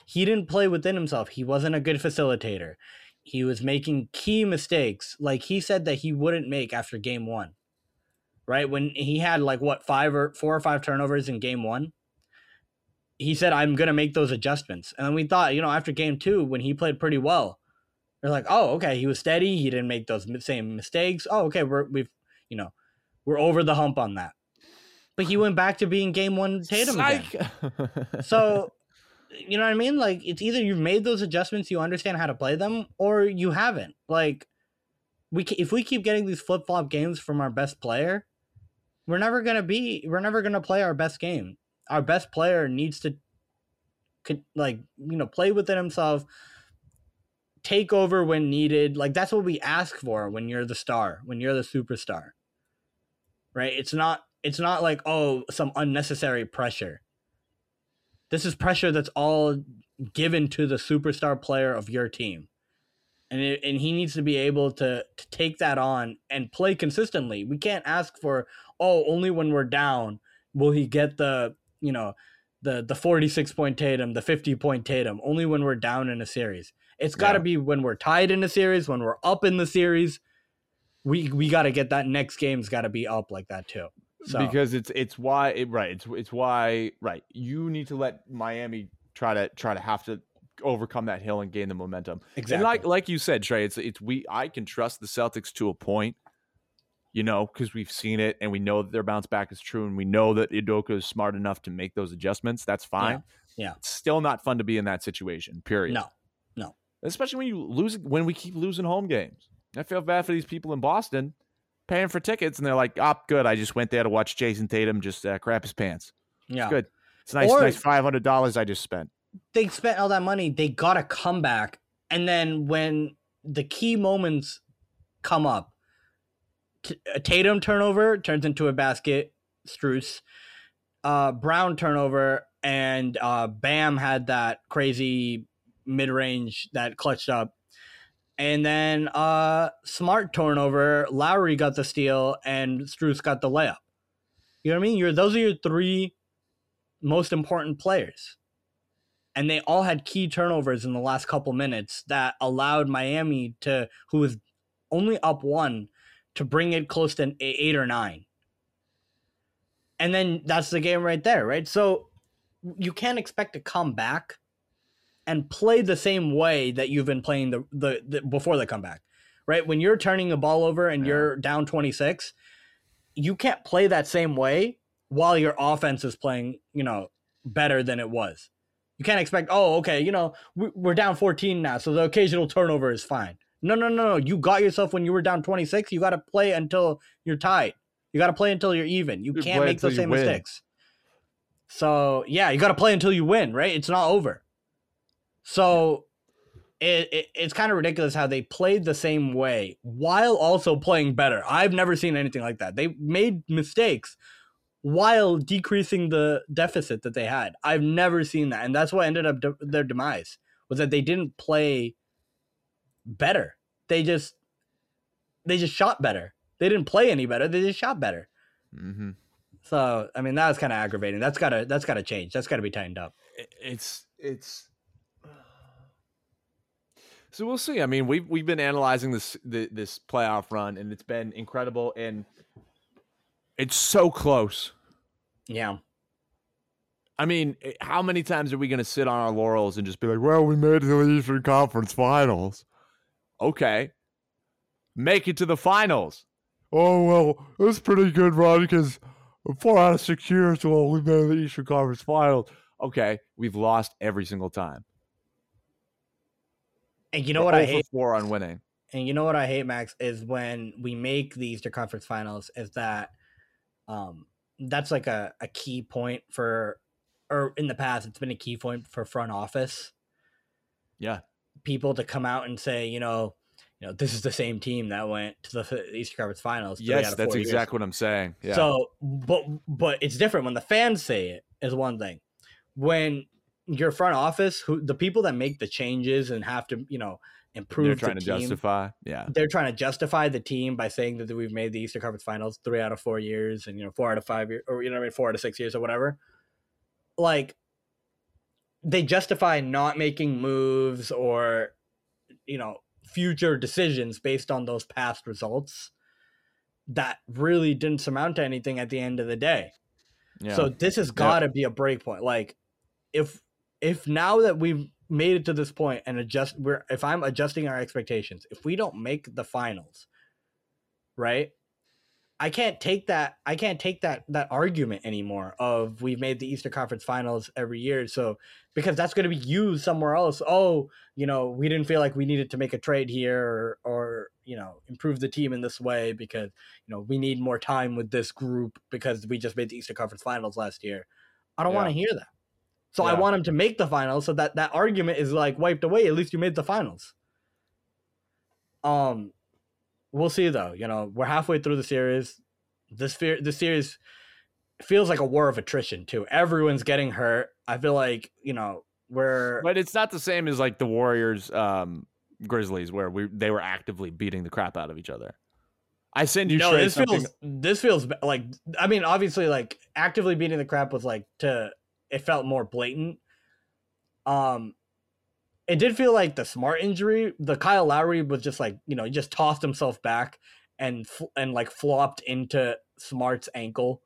he didn't play within himself. He wasn't a good facilitator. He was making key mistakes, like he said that he wouldn't make after game one, right? When he had like what five or four or five turnovers in game one, he said, "I'm gonna make those adjustments." And then we thought, you know, after game two, when he played pretty well, they're like, "Oh, okay, he was steady. He didn't make those same mistakes. Oh, okay, we're we've you know, we're over the hump on that." But he went back to being game one Tatum again. So, you know what I mean? Like, it's either you've made those adjustments, you understand how to play them, or you haven't. Like, we if we keep getting these flip flop games from our best player, we're never gonna be. We're never gonna play our best game. Our best player needs to, could like you know, play within himself, take over when needed. Like that's what we ask for when you're the star, when you're the superstar. Right? It's not. It's not like oh some unnecessary pressure this is pressure that's all given to the superstar player of your team and it, and he needs to be able to to take that on and play consistently we can't ask for oh only when we're down will he get the you know the the 46 point tatum the 50 point tatum only when we're down in a series it's got to Yeah. be when we're tied in a series when we're up in the series we we got to get that next game's got to be up like that too so because it's it's why it, right it's it's why right you need to let Miami try to try to have to overcome that hill and gain the momentum. exactly And like like you said, Trey, it's it's we I can trust the Celtics to a point, you know, because we've seen it and we know that their bounce back is true, and we know that Udoka is smart enough to make those adjustments. That's fine. yeah. It's still not fun to be in that situation. Period. no no. especially when you lose when we keep losing home games. I feel bad for these people in Boston paying for tickets, and they're like, "Oh, good. I just went there to watch Jayson Tatum just uh, crap his pants. yeah Good. It's nice, Or- nice five hundred dollars I just spent." they spent all that money, they got to come back. And then when the key moments come up, a Tatum turnover turns into a basket, Strus. Uh, Brown turnover, and uh, Bam had that crazy mid range that clutched up. And then uh, Smart turnover, Lowry got the steal, and Strus got the layup. You know what I mean? You're, those are your three most important players and they all had key turnovers in the last couple minutes that allowed Miami to, who was only up one, to bring it close to an eight or nine. And then that's the game right there, right? So you can't expect to come back and play the same way that you've been playing the, the, the before the comeback, right? When you're turning the ball over and Yeah. you're down 26, you can't play that same way while your offense is playing, you know, better than it was. You can't expect, oh, okay, you know, we- we're down 14 now, so the occasional turnover is fine. No, no, no, no. You got yourself when you were down 26. You got to play until you're tied. You got to play until you're even. You You can't make those same win. mistakes. So, yeah, you got to play until you win, right? It's not over. So, it, it it's kind of ridiculous how they played the same way while also playing better. I've never seen anything like that. They made mistakes while decreasing the deficit that they had. I've never seen that, and that's what ended up de- their demise was that they didn't play better. They just they just shot better. They didn't play any better. They just shot better. Mm-hmm. So I mean that was kind of aggravating. That's gotta that's gotta change. That's gotta be tightened up. It's it's. So we'll see. I mean, we've we've been analyzing this the, this playoff run, and it's been incredible, and it's so close. Yeah. I mean, eh, how many times are we going to sit on our laurels and just be like, "Well, we made it to the Eastern Conference Finals." Okay, make it to the finals. Oh well, that's pretty good, run because four out of six years, well, we made the Eastern Conference Finals. Okay, we've lost every single time. And you know We're what I 0 for hate? Four on winning. And you know what I hate, Max, is when we make the Eastern Conference Finals. Is that um that's like a, a key point for, or in the past, it's been a key point for front office Yeah. People to come out and say, you know, you know, this is the same team that went to the Eastern Conference Finals. Yes, that's four years. exactly what I'm saying. Yeah. So, but but it's different when the fans say it is one thing. When your front office, who the people that make the changes and have to, you know, improve They're trying the to team, justify. Yeah. they're trying to justify the team by saying that we've made the Eastern Conference Finals three out of four years, and you know, four out of five years, or you know, what I mean, four out of six years, or whatever. Like, they justify not making moves or, you know, future decisions based on those past results that really didn't surmount to anything at the end of the day. Yeah. So this has got to be a break point. Like if if now that we've made it to this point and adjust we're if I'm adjusting our expectations, if we don't make the finals, right? I can't take that I can't take that that argument anymore of we've made the Eastern Conference Finals every year. So because that's going to be used somewhere else. Oh, you know, we didn't feel like we needed to make a trade here or, or you know, improve the team in this way because, you know, we need more time with this group because we just made the Eastern Conference Finals last year. I don't Yeah. want to hear that. So I want them to make the finals so that that argument is like wiped away. At least you made the finals. Um, we'll see though. You know, we're halfway through the series. This fear, this series feels like a war of attrition too. Everyone's getting hurt. I feel like you know we're But it's not the same as like the Warriors, um, Grizzlies, where we they were actively beating the crap out of each other. I send you no. This something- feels this feels like I mean, obviously, like actively beating the crap was like to it felt more blatant. Um, it did feel like the smart injury. The Kyle Lowry was just like you know he just tossed himself back and and like flopped into Smart's ankle,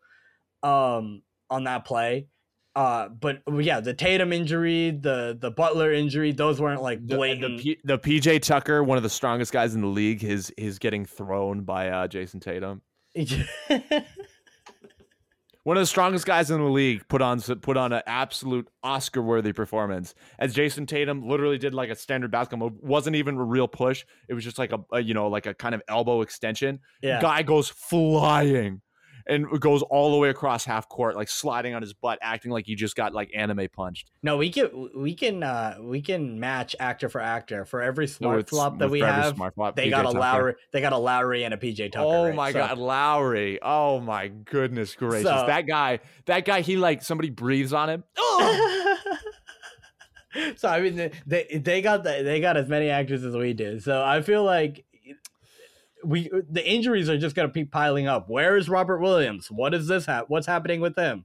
um, on that play. Uh, but yeah, the Tatum injury, the the Butler injury, those weren't like the, the. P, the PJ Tucker, one of the strongest guys in the league, his his getting thrown by uh, Jayson Tatum. One of the strongest guys in the league put on put on an absolute Oscar worthy performance as Jayson Tatum literally did like a standard basketball move. wasn't even a real push. It was just like a, a you know like a kind of elbow extension. yeah, Guy goes flying and goes all the way across half court, like sliding on his butt, acting like he just got like anime punched. No, we can we can uh we can match actor for actor for every smart With- flop that we have. Flop, They PJ got a Tucker. Lowry. They got a Lowry and a PJ Tucker. Oh right? my So- god, Lowry. Oh my goodness gracious. So- that guy, that guy, he like somebody breathes on him. so I mean, they- they got the, they got as many actors as we do. So I feel like we the injuries are just gonna keep piling up. Where is Robert Williams? What is this? hap what's happening with him?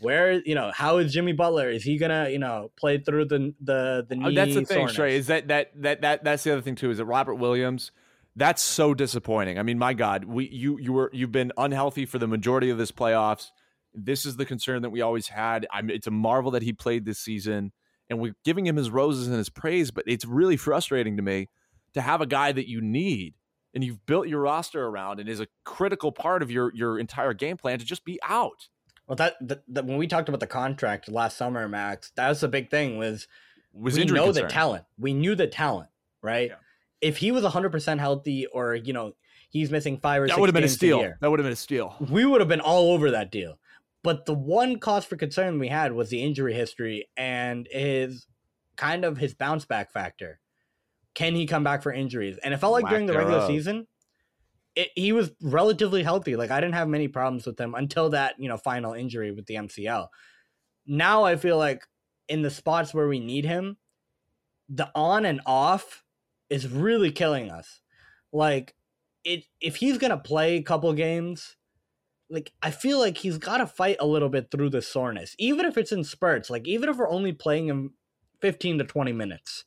Where you know how is Jimmy Butler? Is he gonna you know play through the the the knee? Oh, that's the thing, soreness? Trey. Is that that that that that's the other thing too? Is that Robert Williams? That's so disappointing. I mean, my God, we you you were you've been unhealthy for the majority of this playoffs. This is the concern that we always had. I mean, it's a marvel that he played this season, and we're giving him his roses and his praise. But it's really frustrating to me to have a guy that you need and you've built your roster around and is a critical part of your your entire game plan to just be out. Well, that, that, that when we talked about the contract last summer, Max, that was the big thing. Was Was we know concern. the talent. We knew the talent, right? Yeah. If he was 100% healthy or, you know, he's missing five or That would have been a steal. year, That would have been a steal. we would have been all over that deal. But the one cause for concern we had was the injury history and his kind of his bounce back factor. Can he come back for injuries? And it felt like Lack during the regular thereof. season, it, he was relatively healthy. Like I didn't have many problems with him until that you know final injury with the MCL. Now I feel like in the spots where we need him, the on and off is really killing us. Like it if he's gonna play a couple games, like I feel like he's got to fight a little bit through the soreness, even if it's in spurts. Like even if we're only playing him fifteen to twenty minutes,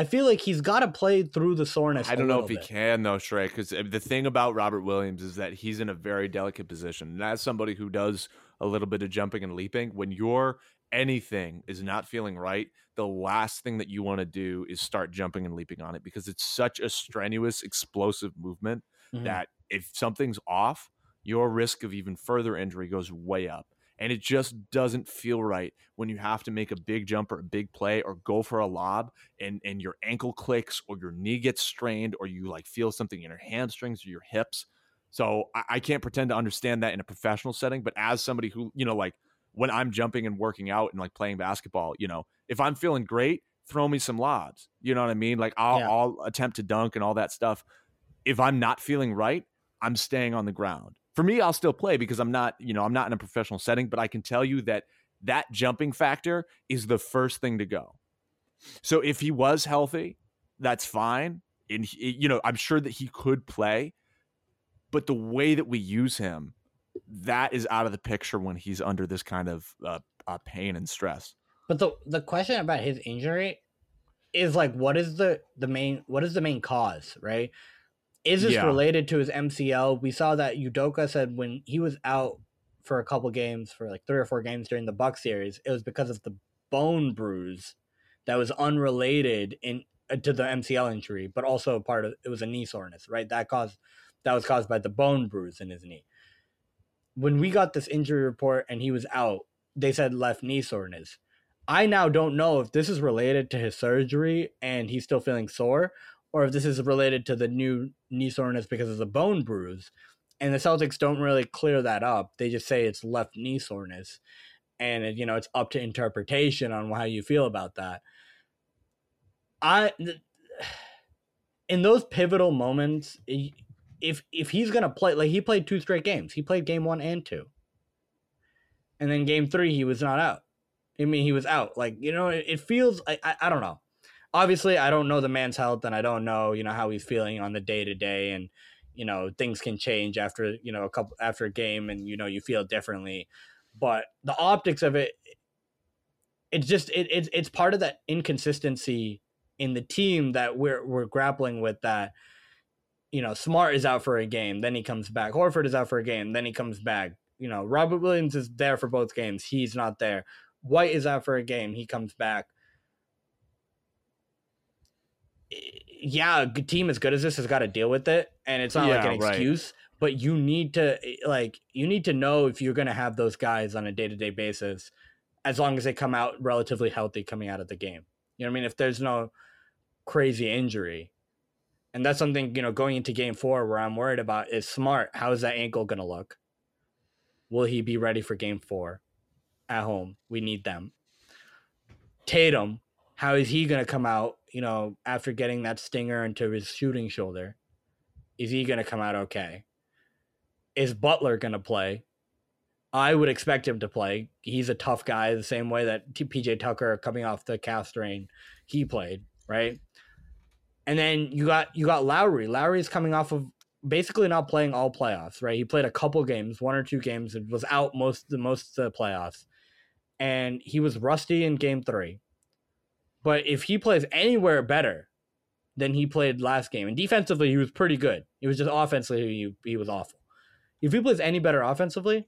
I feel like he's got to play through the soreness. I don't know if little he bit. can though, Shrek, because the thing about Robert Williams is that he's in a very delicate position. And as somebody who does a little bit of jumping and leaping, when your anything is not feeling right, the last thing that you want to do is start jumping and leaping on it because it's such a strenuous, explosive movement Mhm. that if something's off, your risk of even further injury goes way up. And it just doesn't feel right when you have to make a big jump or a big play or go for a lob and, and your ankle clicks or your knee gets strained or you like feel something in your hamstrings or your hips. So I, I can't pretend to understand that in a professional setting, but as somebody who, you know, like when I'm jumping and working out and like playing basketball, you know, if I'm feeling great, throw me some lobs. You know what I mean? Like I'll, Yeah. I'll attempt to dunk and all that stuff. If I'm not feeling right, I'm staying on the ground. For me, I'll still play because I'm not, you know, I'm not in a professional setting, but I can tell you that that jumping factor is the first thing to go. So if he was healthy, that's fine. And he, you know, I'm sure that he could play, but the way that we use him, that is out of the picture when he's under this kind of uh, uh, pain and stress. But the the question about his injury is like, what is the the main what is the main cause, right? Is this Yeah. related to his MCL? We saw that Udoka said when he was out for a couple games, for like three or four games during the Buck series, it was because of the bone bruise that was unrelated in uh, to the MCL injury, but also part of it was a knee soreness, right? That caused that was caused by the bone bruise in his knee. When we got this injury report and he was out, they said left knee soreness. I now don't know if this is related to his surgery and he's still feeling sore, or if this is related to the new knee soreness because of the bone bruise. And the Celtics don't really clear that up. They just say it's left knee soreness, and you know it's up to interpretation on how you feel about that. I, in those pivotal moments, if if he's gonna play, like he played two straight games, he played game one and two, and then game three he was not out. I mean, he was out. Like you know, it, it feels. I, I I don't know. Obviously, I don't know the man's health, and I don't know you know how he's feeling on the day to day, and you know things can change after you know a couple after a game, and you know you feel differently. But the optics of it, it's just it, it's it's part of that inconsistency in the team that we're we're grappling with. That you know, Smart is out for a game, then he comes back. Horford is out for a game, then he comes back. You know, Robert Williams is there for both games. He's not there. White is out for a game. He comes back. Yeah, a good team as good as this has got to deal with it, and it's not like Yeah, an right. excuse. But you need to like you need to know if you're going to have those guys on a day to day basis, as long as they come out relatively healthy coming out of the game. You know what I mean? If there's no crazy injury, and that's something you know going into game four where I'm worried about is smart. How is that ankle going to look? Will he be ready for game four? at home. We need them. Tatum, how is he going to come out, you know, after getting that stinger into his shooting shoulder? Is he going to come out okay? Is Butler going to play? I would expect him to play. He's a tough guy, the same way that PJ Tucker coming off the calf strain, he played, right? And then you got you got Lowry. Lowry's coming off of basically not playing all playoffs, right? He played a couple games, one or two games, and was out most the most of the playoffs and he was rusty in game three. But if he plays anywhere better than he played last game, and defensively he was pretty good. It was just offensively he, he was awful. If he plays any better offensively,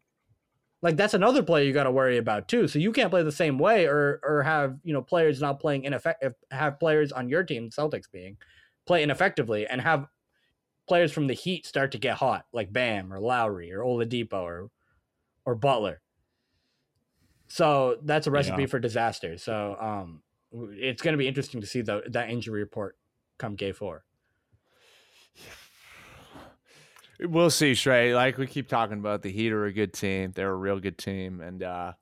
like that's another play you got to worry about too. So you can't play the same way, or or have you know players not playing ineffective, have players on your team, Celtics being, play ineffectively, and have players from the Heat start to get hot, like Bam or Lowry or Oladipo or or Butler. So that's a recipe Yeah. for disaster. So um, it's going to be interesting to see the, that injury report come K four. We'll see, Shrey. Like we keep talking about, the Heat are a good team. They're a real good team, and uh,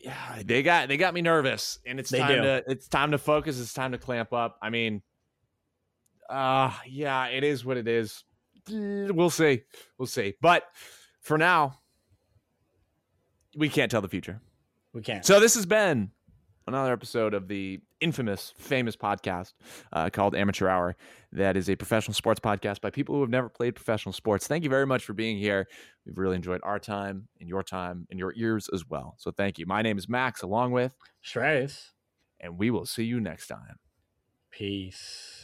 yeah, they got they got me nervous. And it's They time do. to it's time to focus. It's time to clamp up. I mean, uh yeah, it is what it is. We'll see, we'll see. But for now, we can't tell the future. We can't. So this has been another episode of the infamous, famous podcast uh, called Amateur Hour. That is a professional sports podcast by people who have never played professional sports. Thank you very much for being here. We've really enjoyed our time and your time and your ears as well. So thank you. My name is Max, along with, Shreyas. and we will see you next time. Peace.